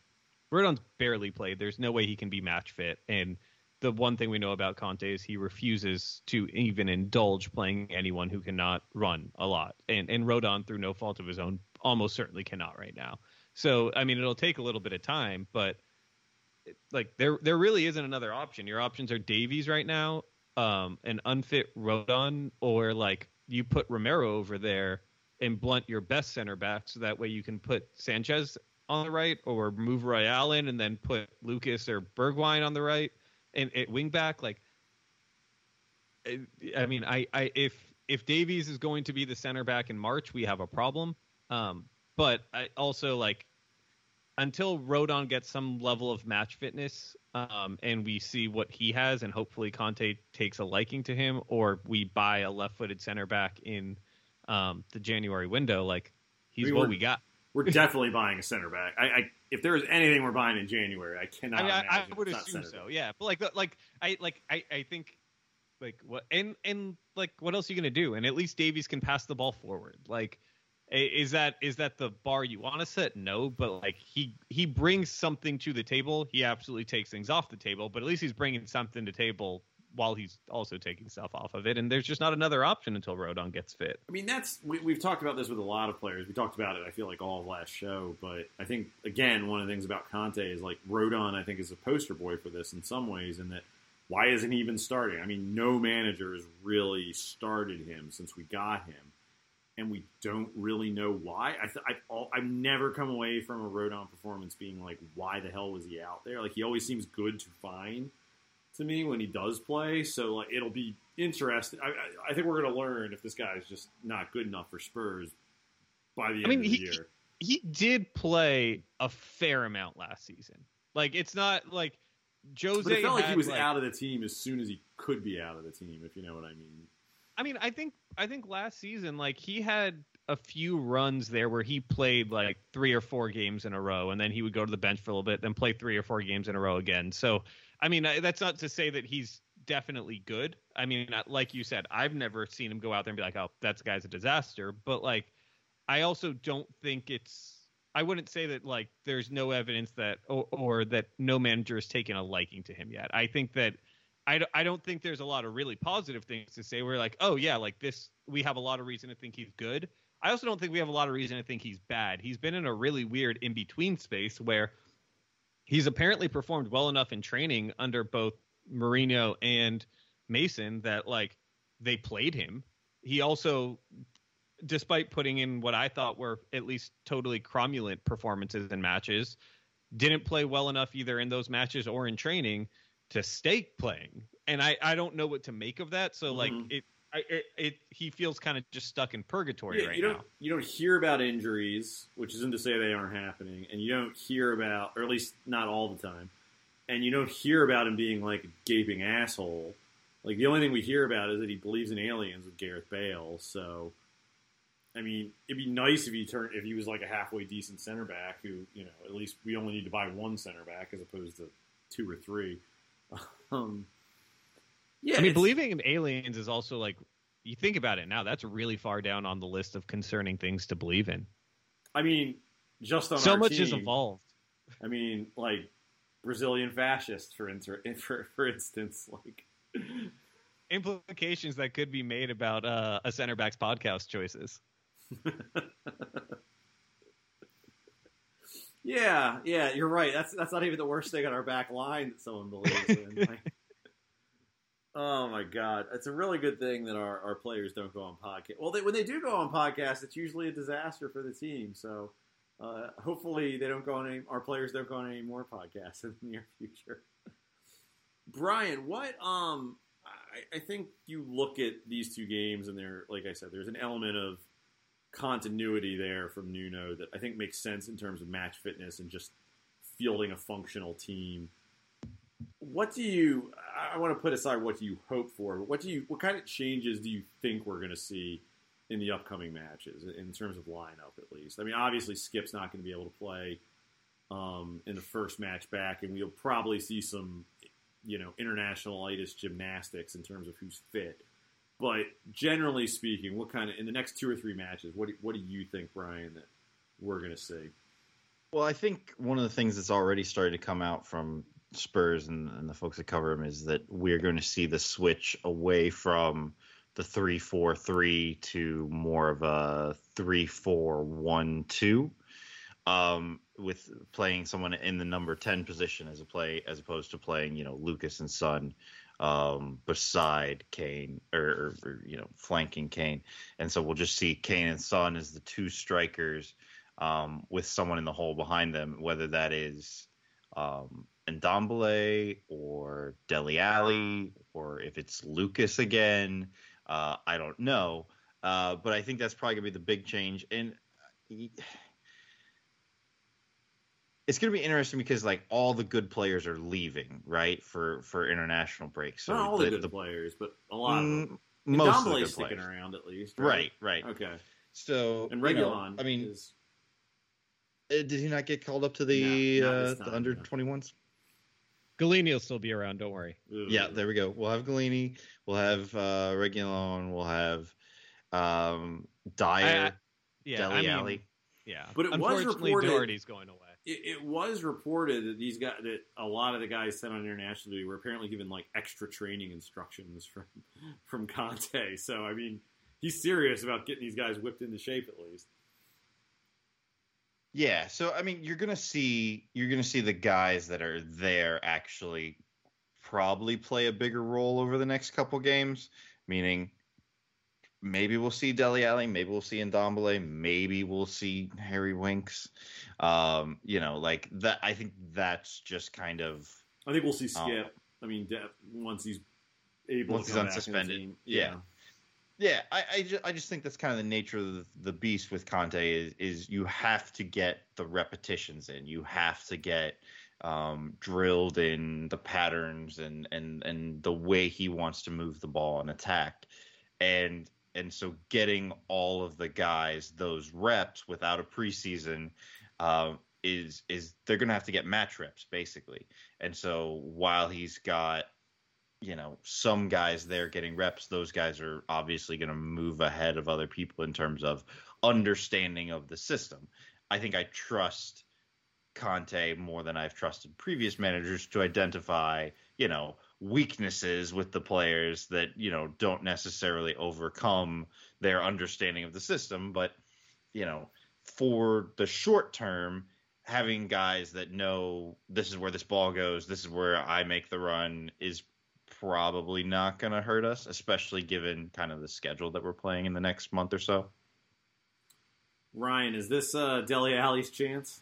Rodon's barely played. There's no way he can be match fit, and the one thing we know about Conte is he refuses to even indulge playing anyone who cannot run a lot. And and Rodon, through no fault of his own, almost certainly cannot right now. So I mean, it'll take a little bit of time, but like there there really isn't another option. Your options are Davies right now, um, an unfit Rodon, or like you put Romero over there and blunt your best center back, so that way you can put Sanchez on the right, or move Royal in and then put Lucas or Bergwijn on the right and at wing back, like, I mean, I, I, if if Davies is going to be the center back in March, we have a problem. Um, but I also like until Rodon gets some level of match fitness, um, and we see what he has, and hopefully Conte takes a liking to him, or we buy a left-footed center back in um, the January window, like he's We what were- we got. We're definitely buying a center back. I, I if there is anything we're buying in January, I cannot. I mean, I, would assume so. back. Yeah, but like, like I like I, I think like what and and like what else are you gonna do? And at least Davies can pass the ball forward. Like, is that is that the bar you want to set? No, but like he he brings something to the table. He absolutely takes things off the table, but at least he's bringing something to table while he's also taking stuff off of it. And there's just not another option until Rodon gets fit. I mean, that's we, we've talked about this with a lot of players. We talked about it. I feel like all last show, but I think again one of the things about Conte is like Rodon. I think is a poster boy for this in some ways, in that why isn't he even starting? I mean, no manager has really started him since we got him, and we don't really know why. I th- I've, all, I've never come away from a Rodon performance being like, why the hell was he out there? Like he always seems good to find to me when he does play. So like it'll be interesting. I, I, I think we're going to learn if this guy is just not good enough for Spurs by the end mean, of the he- year. he did play a fair amount last season. Like it's not like Jose. But it felt like he was out of the team as soon as he could be out of the team, if you know what I mean. I mean, I think I think last season, like he had a few runs there where he played like three or four games in a row, and then he would go to the bench for a little bit, then play three or four games in a row again. So, I mean, that's not to say that he's definitely good. I mean, like you said, I've never seen him go out there and be like, "Oh, that guy's a disaster." But like, I also don't think it's. I wouldn't say that like there's no evidence that or, or that no manager has taken a liking to him yet. I think that I, don't think there's a lot of really positive things to say. We're like, oh yeah, like this, we have a lot of reason to think he's good. I also don't think we have a lot of reason to think he's bad. He's been in a really weird in between space where he's apparently performed well enough in training under both Mourinho and Mason that like they played him. He also, despite putting in what I thought were at least totally cromulent performances in matches, didn't play well enough either in those matches or in training to stay playing. And I, I don't know what to make of that. So like Mhm. it, I, it, it he feels kind of just stuck in purgatory Yeah, right you don't now. you don't hear about injuries, which isn't to say they aren't happening, and you don't hear about, or at least not all the time, and you don't hear about him being like a gaping asshole. Like the only thing we hear about is that he believes in aliens with Gareth Bale. So, I mean, it'd be nice if he turned if he was like a halfway decent center back who you know at least we only need to buy one center back as opposed to two or three. Um, yeah, I mean, believing in aliens is also like you think about it now. That's really far down on the list of concerning things to believe in. I mean, just on So much is team, evolved. I mean, like Brazilian fascists, for inter- for for instance, like Implications that could be made about uh, a center back's podcast choices. Yeah, yeah, you're right. That's that's not even the worst thing on our back line that someone believes in. Like, oh my god, it's a really good thing that our, our players don't go on podcast. Well, they, when they do go on podcasts, it's usually a disaster for the team. So uh, hopefully they don't go on any. Our players don't go on any more podcasts in the near future. Brian, what um I, I think you look at these two games and they're like I said, there's an element of continuity there from Nuno that I think makes sense in terms of match fitness and just fielding a functional team. What do you I want to put aside what you hope for, but what do you what kind of changes do you think we're gonna see in the upcoming matches in terms of lineup at least? I mean obviously Skipp's not gonna be able to play um, in the first match back and we'll probably see some you know, international itis gymnastics in terms of who's fit. But generally speaking, what kind of in the next two or three matches, what do, what do you think, Brian, that we're going to see? Well, I think one of the things that's already started to come out from Spurs and, and the folks that cover them is that we're going to see the switch away from the three four three to more of a three four one two, um, with playing someone in the number ten position as a play as opposed to playing you know Lucas and Son um, beside Kane or, or, or you know flanking Kane, and so we'll just see Kane and Son as the two strikers um, with someone in the hole behind them, whether that is um, Ndombele or Dele Alli or if it's Lucas again. Uh, I don't know. Uh, but I think that's probably to be the big change. And uh, it's going to be interesting because like all the good players are leaving, right, for for international breaks. So Not all the the- good players, but a lot of them. Mm, most of the Dombele's good sticking players. around at least. Right, right. Okay. So And you know, I mean, is, uh, did he not get called up to the No, uh, this the under twenty ones? Gollini will still be around. Don't worry. ugh. Yeah, there we go. We'll have Gollini. We'll have uh, Reguilon. We'll have um, Dier, I- I- Yeah, Dele I mean, Alli. yeah. But it was Unfortunately, reported- Doherty's going away. It, it was reported that these guys, that a lot of the guys sent on international duty were apparently given like extra training instructions from from Conte. So I mean, he's serious about getting these guys whipped into shape at least. Yeah, so I mean, you're gonna see you're gonna see the guys that are there actually probably play a bigger role over the next couple games. Meaning, maybe we'll see Dele Alli, maybe we'll see Ndombele, maybe we'll see Harry Winks. Um, you know, like that. I think that's just kind of I think we'll see Oh. Skip. I mean, de- once he's able Once to he's come unsuspended, team. yeah. Yeah, I, I, just, I just think that's kind of the nature of the, the beast with Conte is is you have to get the repetitions in. You have to get um, drilled in the patterns and, and and the way he wants to move the ball and attack. And and so getting all of the guys those reps without a preseason uh, is is they're gonna have to get match reps basically. And so while he's got you know some guys there getting reps those guys are obviously to move ahead of other people in terms of understanding of the system i think i trust conte more than i've trusted previous managers to identify you know weaknesses with the players that you know don't necessarily overcome their understanding of the system but you know for the short term having guys that know this is where this ball goes this is where i make the run is probably not going to hurt us, especially given kind of the schedule that we're playing in the next month or so. Ryan, is this uh, Dele Alli's chance?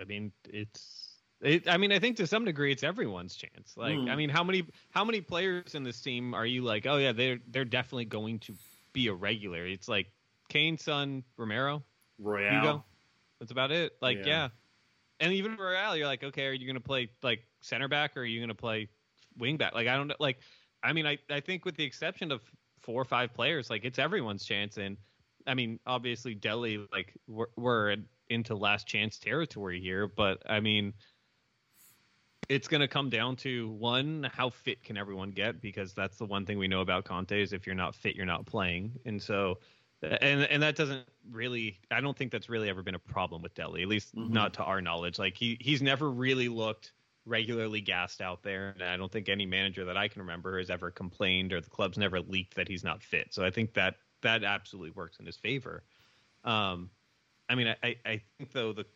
I mean, it's. It, I mean, I think to some degree it's everyone's chance. Like, Hmm. I mean, how many how many players in this team are you like? Oh yeah, they're they're definitely going to be a regular. It's like Kane, Son, Romero, Royal. Hugo. That's about it. Like, Yeah. yeah. And even Royal, you're like, okay, are you going to play like center back or are you going to play wing back? Like, I don't know. Like, I mean, I, I think with the exception of four or five players, like it's everyone's chance. And I mean, obviously Dele, like we're, we're into last chance territory here, but I mean, it's going to come down to one, how fit can everyone get? Because that's the one thing we know about Conte is if you're not fit, you're not playing. And so, and and that doesn't really, I don't think that's really ever been a problem with Dele, at least Mhm. not to our knowledge. Like he he's never really looked regularly gassed out there, and I don't think any manager that I can remember has ever complained or the club's never leaked that he's not fit. So I think that that absolutely works in his favor. Um, I mean, I, I think though the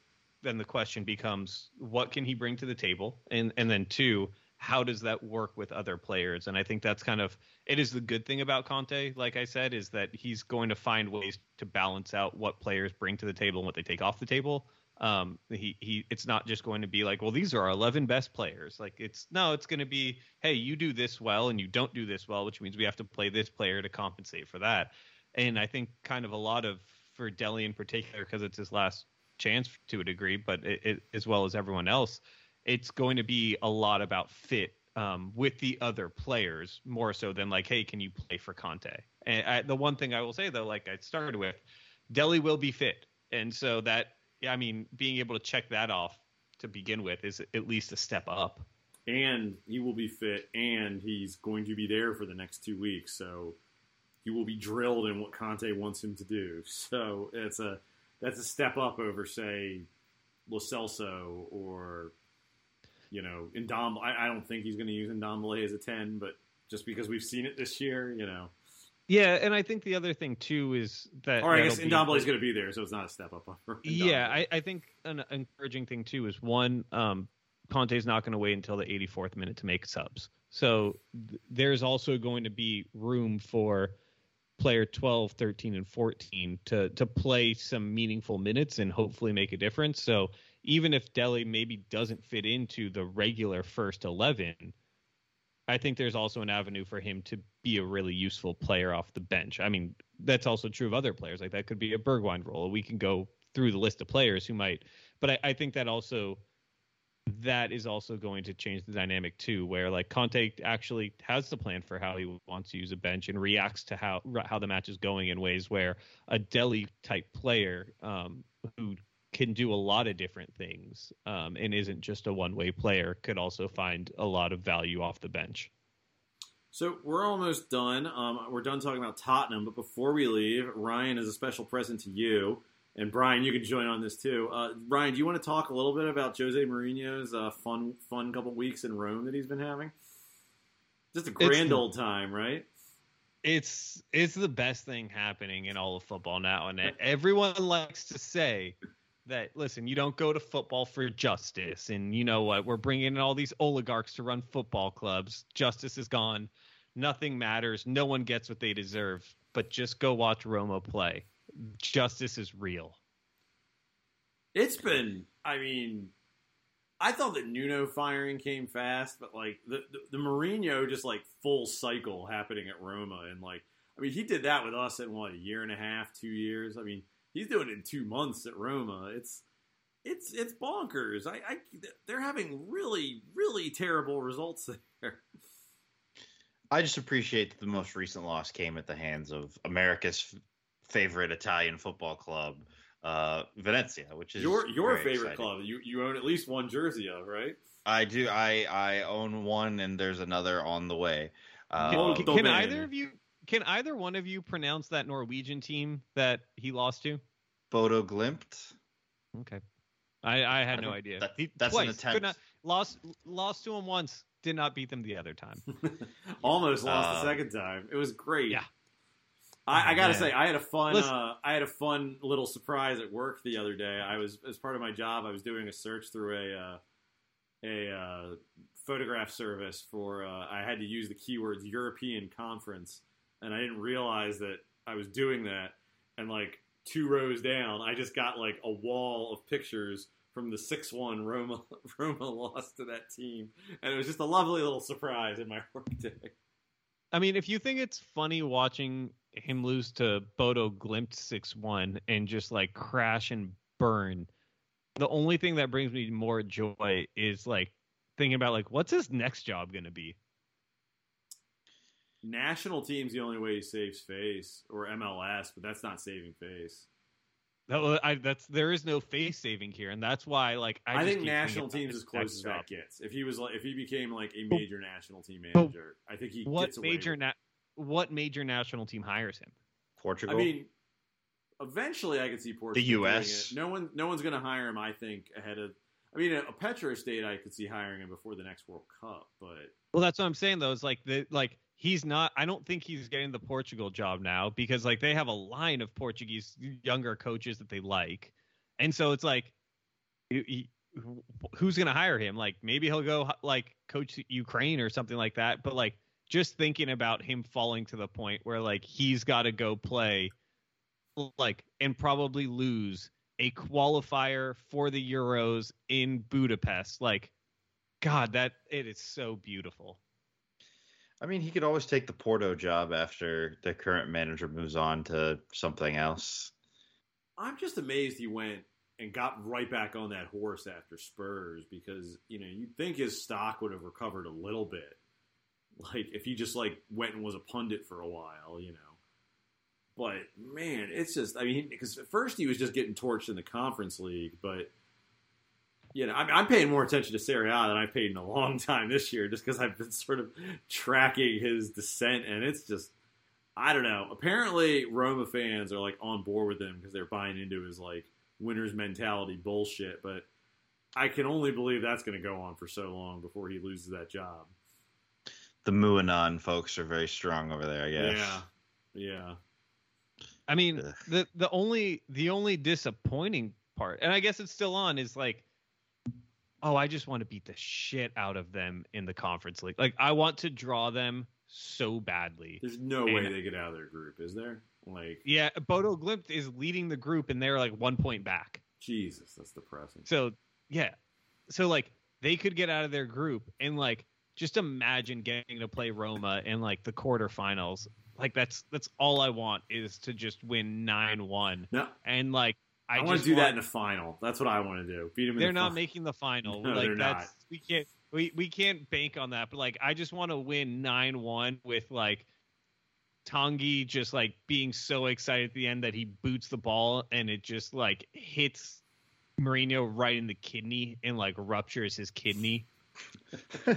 then the question becomes what can he bring to the table, and and then two, how does that work with other players? And I think that's kind of it is the good thing about Conte, like I said, is that he's going to find ways to balance out what players bring to the table and what they take off the table. Um, he he, it's not just going to be like, well, these are our 11 best players. Like it's no, it's going to be, hey, you do this well and you don't do this well, which means we have to play this player to compensate for that. And I think kind of a lot of for Dele in particular, because it's his last chance to a degree, but it, it, as well as everyone else, it's going to be a lot about fit um, with the other players more so than like, hey, can you play for Conte? And I, the one thing I will say though, like I started with, Dele will be fit, and so that I mean, being able to check that off to begin with is at least a step up. and he will be fit, and he's going to be there for the next two weeks. So he will be drilled in what Conte wants him to do. So it's a that's a step up over say Lo Celso or you know Ndom. I, I don't think he's going to use Ndombele as a ten, but just because we've seen it this year, you know. Yeah, and I think the other thing too is that. Or I guess that'll going to be there, so it's not a step up. Yeah, I, I think an encouraging thing too is one, um, Conte's not going to wait until the 84th minute to make subs. So th- there's also going to be room for player 12, 13, and 14 to to play some meaningful minutes and hopefully make a difference. So even if Dele maybe doesn't fit into the regular first 11, I think there's also an avenue for him to be a really useful player off the bench. I mean, that's also true of other players. Like that could be a Bergwijn role. We can go through the list of players who might, but I, I think that also that is also going to change the dynamic too, where like Conte actually has the plan for how he wants to use a bench and reacts to how how the match is going in ways where a Dele type player um, who can do a lot of different things um, and isn't just a one way player could also find a lot of value off the bench. So we're almost done. Um, we're done talking about Tottenham, but before we leave, Ryan is a special present to you. And Brian, you can join on this too. Uh, Brian, do you want to talk a little bit about Jose Mourinho's uh, fun, fun couple weeks in Rome that he's been having? Just a grand the- old time, right? It's it's the best thing happening in all of football now, and everyone likes to say that. Listen, you don't go to football for justice, and you know what? We're bringing in all these oligarchs to run football clubs. Justice is gone. Nothing matters. No one gets what they deserve. But just go watch Roma play. Justice is real. It's been, I mean, I thought that Nuno firing came fast, but like the, the the Mourinho just like full cycle happening at Roma, and like I mean he did that with us in what a year and a half, two years. I mean he's doing it in two months at Roma. It's it's it's bonkers. I, I they're having really really terrible results there. I just appreciate that the most recent loss came at the hands of America's f- favorite Italian football club, uh, Venezia, which is Your your favorite exciting. club. You you own at least one jersey of, right? I do. I I own one, and there's another on the way. Can, Uh, can- can either of you can either one of you pronounce that Norwegian team that he lost to? Bodo Glimt. Okay. I, I had I no idea. that- He- that's an twice. attempt. Could not, lost lost to him once. Did not beat them the other time. Almost lost Uh, the second time. It was great. Yeah. I, I gotta say, I had a fun, uh, I had a fun little surprise at work the other day. I was, as part of my job, I was doing a search through a, uh, a uh, photograph service for. Uh, I had to use the keywords European conference, and I didn't realize that I was doing that. And like two rows down, I just got like a wall of pictures from the six one Roma Roma lost to that team, and it was just a lovely little surprise in my workday. I mean, if you think it's funny watching him lose to Bodo Glimt six one and just like crash and burn, the only thing that brings me more joy is like thinking about like what's his next job gonna be. National team's the only way he saves face, or MLS, but that's not saving face. That, I, that's there is no face saving here, and that's why like I, I, think national teams as close as job. that gets. If he was like, if he became like a But- major national team manager, I think he What major na- what major national team hires him? Portugal. I mean, eventually, I could see Portugal. The doing US. it. No one, no one's going to hire him. I think ahead of. I mean, a Petro State, I could see hiring him before the next World Cup, but Well, that's what I'm saying though. Is like the like he's not. I don't think he's getting the Portugal job now because like they have a line of Portuguese younger coaches that they like, and so it's like, you- you- who's gonna hire him? Like maybe he'll go like coach Ukraine or something like that. But like just thinking about him falling to the point where like he's got to go play, like and probably lose a qualifier for the Euros in Budapest, like. God, that it is so beautiful. I mean, he could always take the Porto job after the current manager moves on to something else. I'm just amazed he went and got right back on that horse after Spurs because you know you'd think his stock would have recovered a little bit, like if he just like went and was a pundit for a while, you know. But man, it's just I mean because at first he was just getting torched in the Conference League, but you know I'm, I'm paying more attention to Serie A than I've paid in a long time this year, just because I've been sort of tracking his descent, and it's just I don't know. Apparently, Roma fans are like on board with him because they're buying into his like winners mentality bullshit. But I can only believe that's going to go on for so long before he loses that job. The Muanon folks are very strong over there, I guess. Yeah, yeah. I mean, Ugh. the the only the only disappointing part, and I guess it's still on, is like, oh, I just want to beat the shit out of them in the conference league. Like, I want to draw them so badly. There's no And- way they get out of their group, is there? Like Yeah, Bodo Glimt is leading the group, and they're like one point back. Jesus, that's depressing. So yeah, so like they could get out of their group, and like just imagine getting to play Roma in like the quarterfinals. Like that's that's all I want is to just win nine one. No, and like I, I, want to do that in the final. That's what I want to do. Beat them. They're in the not making the final. No, like they're that's not. we can't we we can't bank on that. But like I just want to win nine one with like Tanguy just like being so excited at the end that he boots the ball and it just like hits Mourinho right in the kidney and like ruptures his kidney.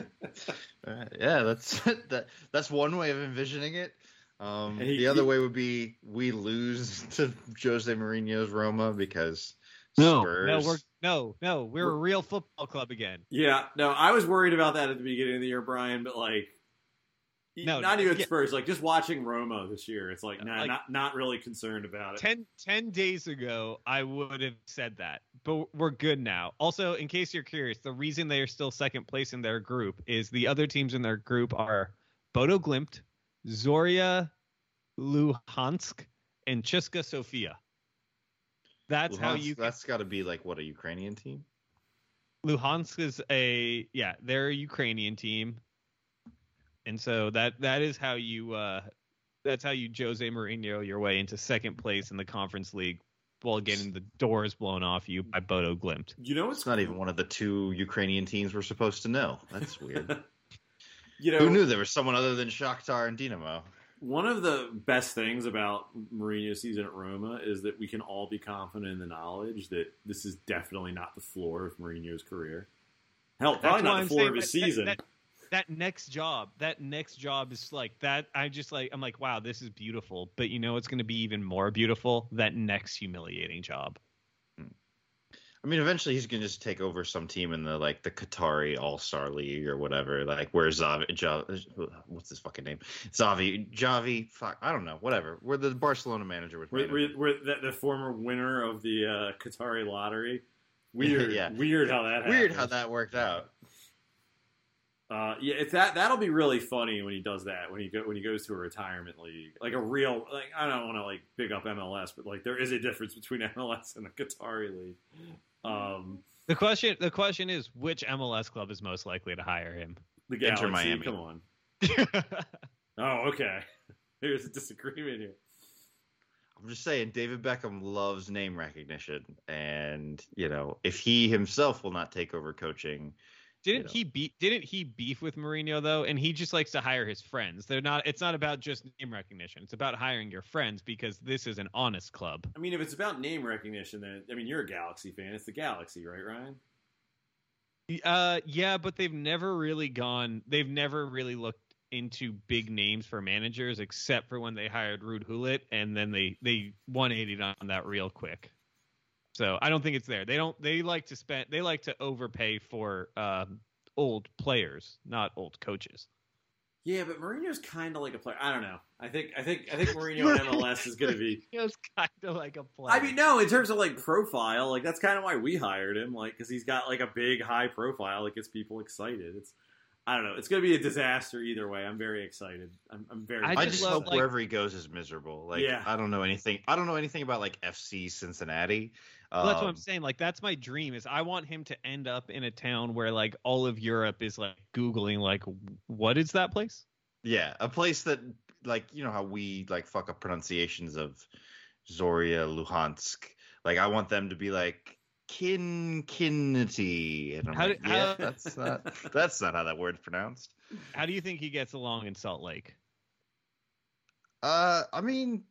Uh, yeah, that's that. That's one way of envisioning it. Um, And he- the other he- way would be we lose to Jose Mourinho's Roma because No, Spurs. no, we're no, no, we're a We're- real football club again. Yeah, no, I was worried about that at the beginning of the year, Brian. But like, No, not even yeah. Spurs. Like just watching Roma this year, it's like, nah, Like- not not really concerned about it. 10, 10 days ago, I would have said that, but we're good now. Also, in case you're curious, the reason they are still second place in their group is the other teams in their group are Bodo Glimt, Zorya Luhansk, and CSKA Sofia. That's how Luhansk- you. That's got to be like what a Ukrainian team. Luhansk is a yeah, they're a Ukrainian team, and so that that is how you uh that's how you Jose Mourinho your way into second place in the Conference League while getting the doors blown off you by Bodo Glimt. You know, It's not even one of the two Ukrainian teams we're supposed to know. That's weird. You know, Who knew there was someone other than Shakhtar and Dinamo? One of the best things about Mourinho's season at Roma is that we can all be confident in the knowledge that this is definitely not the floor of Mourinho's career. Hell, probably That's not the floor of his that- that- season. That, that next job, that next job is like that. I just like I'm like, wow, this is beautiful. But you know, it's going to be even more beautiful. That next humiliating job. I mean, eventually he's gonna just take over some team in the like the Qatari All Star League or whatever, like where Zavi, Javi, what's his fucking name? Zavi, Javi, fuck, I don't know, whatever. Where the Barcelona manager was. We're, we're, we're the, the former winner of the uh, Qatari lottery. Weird, Yeah. weird how that Weird how that worked out. Uh, yeah, it's that that'll be really funny when he does that when he go when he goes to a retirement league, like a real like I don't want to like big up MLS, but like there is a difference between MLS and the Qatari league. Um, The question, the question is, which MLS club is most likely to hire him? the Inter Galaxy, Miami. come on. Oh, okay. There's a disagreement here. I'm just saying, David Beckham loves name recognition, and you know, if he himself will not take over coaching, Didn't know. he beat? Didn't he beef with Mourinho though? And he just likes to hire his friends. They're not. It's not about just name recognition. It's about hiring your friends because this is an honest club. I mean, if it's about name recognition, then I mean you're a Galaxy fan. It's the Galaxy, right, Ryan? Uh, yeah, but they've never really gone. They've never really looked into big names for managers, except for when they hired Ruud Gullit, and then they they 180 on that real quick. So I don't think it's there. They don't. They like to spend. They like to overpay for um, old players, not old coaches. Yeah, but Mourinho's kind of like a player. I don't know. I think I think I think Mourinho in MLS is going to be. It's kind of like a player. I mean, no, in terms of like profile, like that's kind of why we hired him, like because he's got like a big, high profile that gets people excited. It's, I don't know, it's going to be a disaster either way. I'm very excited. I'm, I'm very. I I just just hope like- wherever he goes is miserable. Like, Yeah. I don't know anything. I don't know anything about like FC Cincinnati. Well, that's what I'm Um, saying. Like that's my dream. Is I want him to end up in a town where like all of Europe is like googling like what is that place? Yeah, a place that like you know how we like fuck up pronunciations of Zorya, Luhansk. Like I want them to be like kin kinnity. And I'm How like, do- yeah, how- that's not that's not how that word's pronounced. How do you think he gets along in Salt Lake? Uh, I mean,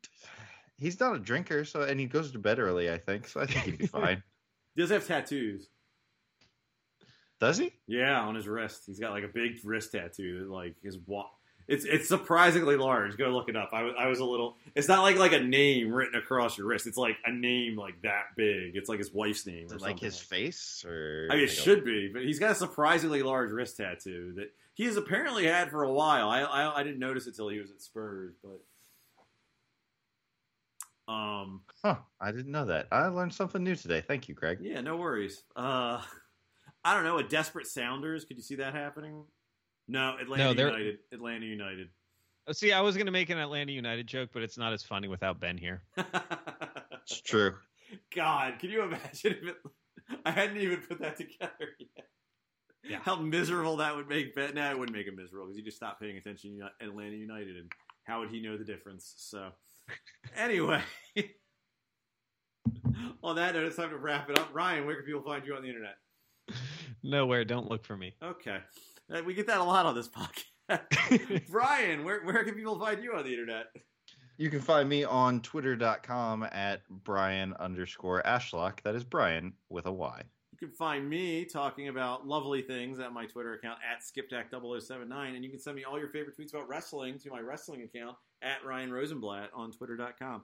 he's not a drinker, so and he goes to bed early. I think so. I think he'd be fine. He does have tattoos. Does he? Yeah, on his wrist, he's got like a big wrist tattoo like his wa- It's it's surprisingly large. Go look it up. I was I was a little. It's not like like a name written across your wrist. It's like a name like that big. It's like his wife's name. Or like his face, or I mean, it should be, but he's got a surprisingly large wrist tattoo that he has apparently had for a while. I I, I didn't notice it till he was at Spurs, but um, Huh, I didn't know that. I learned something new today. Thank you, Greg. yeah, no worries. Uh, I don't know. A desperate Sounders. Could you see that happening? No, Atlanta No, United. Atlanta United. Oh, See, I was gonna make an Atlanta United joke, but it's not as funny without Ben here. It's true. God, can you imagine if it? I hadn't even put that together yet. Yeah. How miserable that would make Ben. Nah, it wouldn't make him miserable because he just stopped paying attention to Atlanta United, and how would he know the difference? So, anyway, On that note, it's time to wrap it up. Ryan, where can people find you on the internet? Nowhere. Don't look for me. Okay. Uh, We get that a lot on this podcast. Brian, where, where can people find you on the internet? You can find me on twitter.com at Brian underscore Ashlock. That is Brian with a Y. You can find me talking about lovely things at my Twitter account at skipjack0079, and you can send me all your favorite tweets about wrestling to my wrestling account at Ryan Rosenblatt on twitter.com.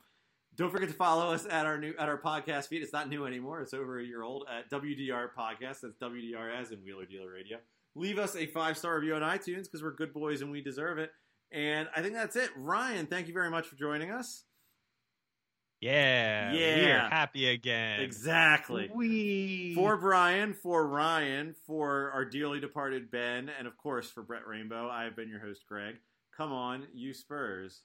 Don't forget to follow us at our new at our podcast feed. It's not new anymore. It's over a year old at WDR Podcast. That's WDR as in Wheeler Dealer Radio. Leave us a five star review on iTunes because we're good boys and we deserve it. And I think that's it. Ryan, thank you very much for joining us. Yeah. Yeah. We're happy again. Exactly. We For Brian, for Ryan, for our dearly departed Ben, and of course for Brett Rainbow, I have been your host, Greg. Come on, you Spurs.